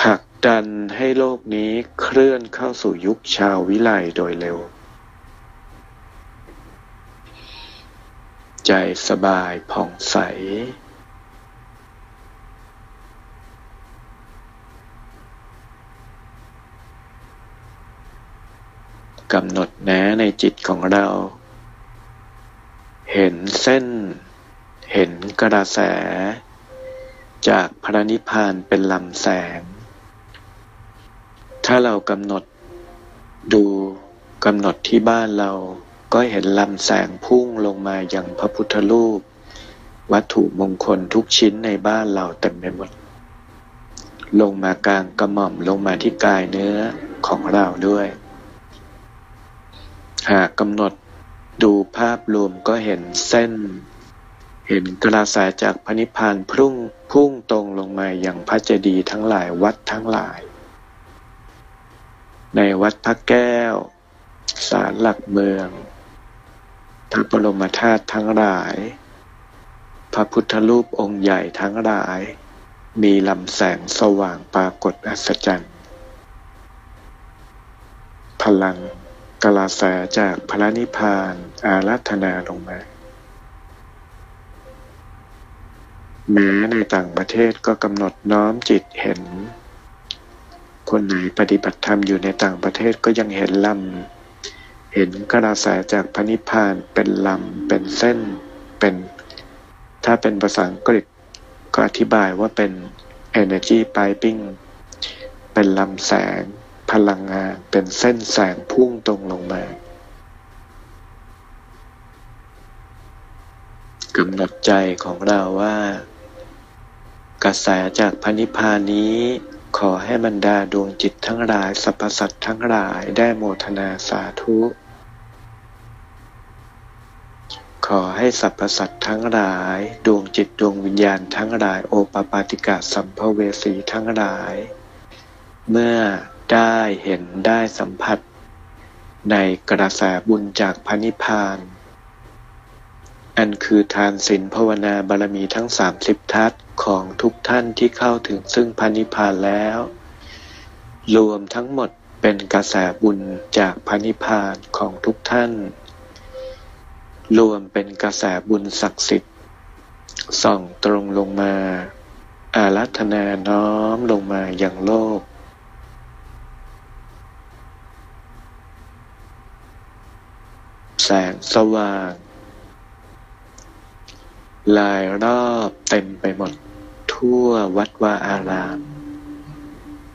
S1: ผลักดันให้โลกนี้เคลื่อนเข้าสู่ยุคชาววิไลโดยเร็ว ใจสบายผ่องใส กำหนดแนะในจิตของเรา เห็นเส้น เห็นกระแส จากพระนิพพานเป็นลำแสง ถ้าเรากำหนดดูกำหนดที่บ้านเราก็เห็นลำแสงพุ่งลงมาอย่างพระพุทธรูป วัตถุมงคลทุกชิ้นในบ้านเราเต็มไปหมด ลงมากลางกระหม่อมลงมาที่กายเนื้อของเราด้วย หากกำหนดดูภาพรวมก็เห็นเส้น เห็นกระแสจากพระนิพพานพุ่งพุ่งตรงลงมาอย่างพระเจดีย์ทั้งหลายวัดทั้งหลาย ในวัดพระแก้ว ศาลหลักเมืองพระบรมธาตุทั้งหลาย พระพุทธรูปองค์ใหญ่ทั้งหลาย มีลำแสงสว่างปรากฏอัศจรรย์ พลัง กลาแสจากพระนิพพานอารัธนาลงมา แม้ในต่างประเทศก็กำหนดน้อมจิตเห็น คนไหนปฏิบัติธรรมอยู่ในต่างประเทศก็ยังเห็นลำ เห็นกระแสจากพระนิพพานเป็นลำ เป็นเส้น เป็น ถ้าเป็นภาษาอังกฤษก็อธิบายว่าเป็น energy piping เป็นลำแสง พลังงานเป็นเส้นแสงพุ่งตรงลงมากำหนดใจของเราว่า กระแสจากพระนิพพานนี้ ขอให้บรรดาดวงจิตทั้งหลายสรรพสัตว์ทั้งหลายได้โมทนาสาธุ ขอให้สรรพสัตว์ทั้งหลาย ดวงจิตดวงวิญญาณทั้งหลายโอปปาติกะสัมภเวสีทั้งหลาย เมื่อ ได้เห็นได้สัมผัส ในกระแสบุญจากพระนิพพาน อันคือทานศีลภาวนาบารมีทั้งสามสิบทัศของทุกท่านที่เข้าถึงซึ่งพระนิพพานแล้ว รวมทั้งหมดเป็นกระแสบุญจากพระนิพพานของทุกท่าน รวมเป็นกระแสบุญศักดิ์สิทธิ์ ส่องตรงลงมา อารัธนาน้อมลงมาอย่างโลก แสงสว่าง ลายรอบเต็มไปหมด ทั่ววัดวาอาราม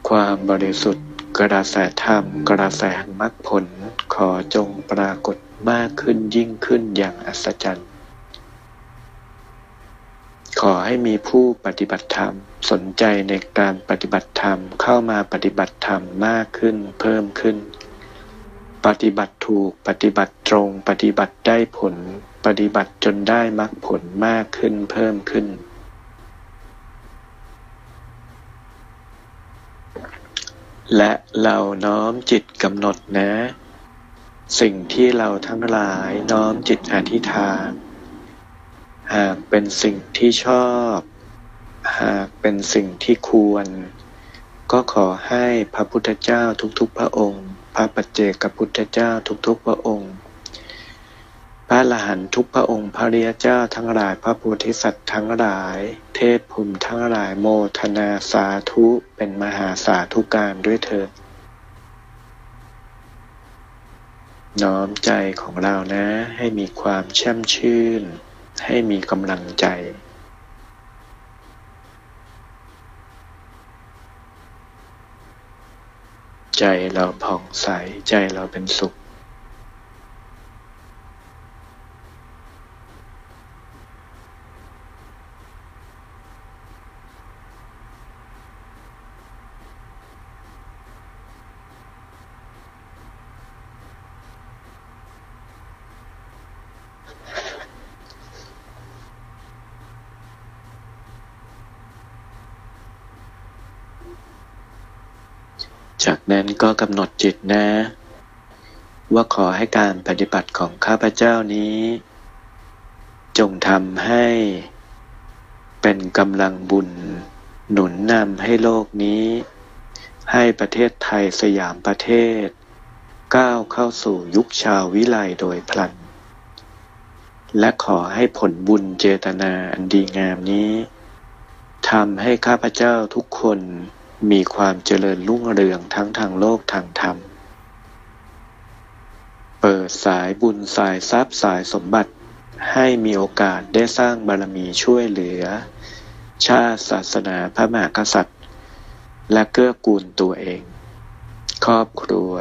S1: ความบริสุทธิ์กระแสธรรมกระแสมรรคผลขอจงปรากฏมากขึ้นยิ่งขึ้นอย่างอัศจรรย์ ขอให้มีผู้ปฏิบัติธรรมสนใจในการปฏิบัติธรรมเข้ามาปฏิบัติธรรมมากขึ้นเพิ่มขึ้น ปฏิบัติถูก ปฏิบัติตรง ปฏิบัติได้ผล ปฏิบัติจนได้มรรคผลมากขึ้นเพิ่มขึ้น และเราน้อมจิตกำหนดนะ สิ่งที่เราทั้งหลายน้อมจิตอธิษฐาน หากเป็นสิ่งที่ชอบ หากเป็นสิ่งที่ควร ก็ขอให้พระพุทธเจ้าทุกๆพระองค์ พระปัจเจกพุทธเจ้าทุกๆพระองค์ พระอรหันทุกพระองค์ พระเรียเจ้าทั้งหลายพระโพธิสัตว์ทั้งหลาย เทพภูมิทั้งหลายโมทนาสาธุเป็นมหาสาธุการด้วยเถิดน้อมใจของเรานะ ให้มีความแช่มชื่น ให้มีกำลังใจ ใจเราผ่องใส ใจเราเป็นสุข จากนั้นก็กำหนดจิตนะ ว่าขอให้การปฏิบัติของข้าพเจ้านี้ จงทำให้ เป็นกำลังบุญ หนุนนำให้โลกนี้ ให้ประเทศไทยสยามประเทศ ก้าวเข้าสู่ยุคชาววิไลโดยพลัน และขอให้ผลบุญเจตนาอันดีงามนี้ทำให้ข้าพเจ้าทุกคน มีความเจริญรุ่งเรืองทั้งทางโลกทางธรรม เปิดสายบุญสายทรัพย์สายสมบัติ ให้มีโอกาสได้สร้างบารมีช่วยเหลือ ชาติศาสนาพระมหากษัตริย์ และเกื้อกูลตัวเอง ครอบครัว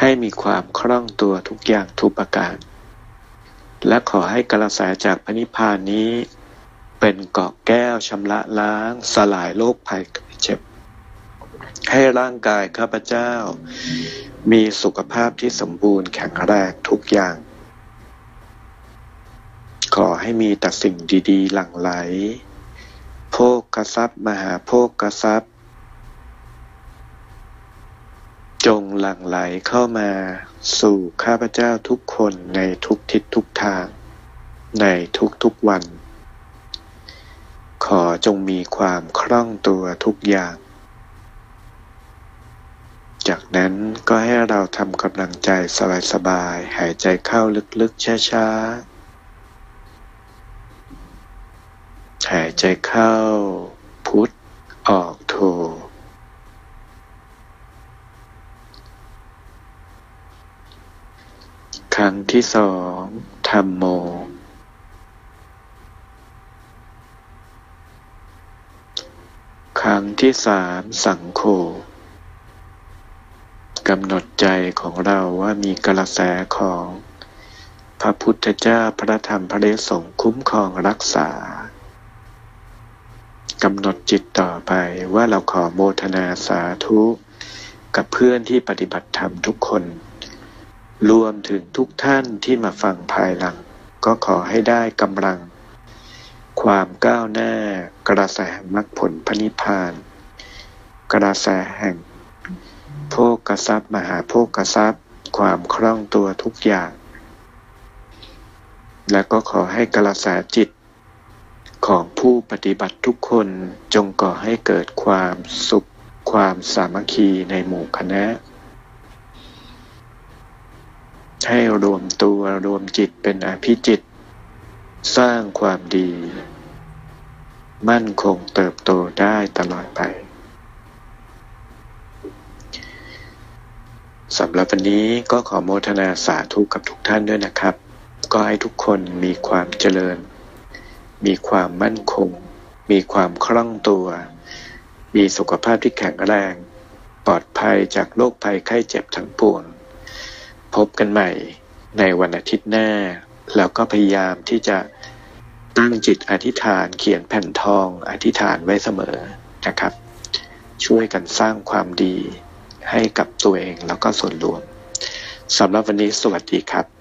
S1: ให้มีความคล่องตัวทุกอย่างทุกประการ และขอให้กระแสจากพระนิพพานนี้ เป็นเกาะแก้วชำระล้าง สลายโรคภัยเจ็บ ให้ร่างกายข้าพเจ้า มีสุขภาพที่สมบูรณ์แข็งแรงทุกอย่าง ขอให้มีแต่สิ่งดีๆ หลั่งไหล โภคกรัพย์มหาโภคกรัพย์จงหลั่งไหลเข้ามาสู่ข้าพเจ้าทุกคนในทุกทิศทุกทาง ในทุกๆวัน ขอจงมีความคล่องตัวทุกอย่าง จากนั้นก็ให้เราทำกำลังใจสบายๆ หายใจเข้าลึกๆ ช้าๆ หายใจเข้า พุทออกโทครั้งที่สองธรรมโม ครั้งที่สามสังโฆกำหนดใจของเราว่ามีกระแสของ พระพุทธเจ้าพระธรรมพระสงคุ้มครองรักษากำหนดจิตต่อไปว่าเราขอโมทนาสาธุกับเพื่อนที่ปฏิบัติธรรมทุกคน รวมถึงทุกท่านที่มาฟังภายหลัง ก็ขอให้ได้กำลัง ความก้าวหน้ากระแสมรรคผลพระนิพพาน กระแสแห่งโภกทรัพย์มหาโภกทรัพย์ ความคล่องตัวทุกอย่าง และก็ขอให้กระแสจิตของผู้ปฏิบัติทุกคนจงก่อให้เกิดความสุขความสามัคคีในหมู่คณะ ให้รวมตัวรวมจิตเป็นอภิจิต สร้างความดี มั่นคงเติบโตได้ตลอดไปสำหรับวันนี้ก็ขอโมทนาสาธุกับทุกท่านด้วยนะครับ ก็ให้ทุกคนมีความเจริญ มีความมั่นคง มีความคล่องตัว มีสุขภาพที่แข็งแรง ปลอดภัยจากโรคภัยไข้เจ็บทั้งปวง พบกันใหม่ในวันอาทิตย์หน้า แล้วก็พยายามที่จะ ตั้งจิตอธิษฐานเขียนแผ่นทองอธิษฐานไว้เสมอนะครับ ช่วยกันสร้างความดีให้กับตัวเองแล้วก็ส่วนรวมสำหรับวันนี้สวัสดีครับ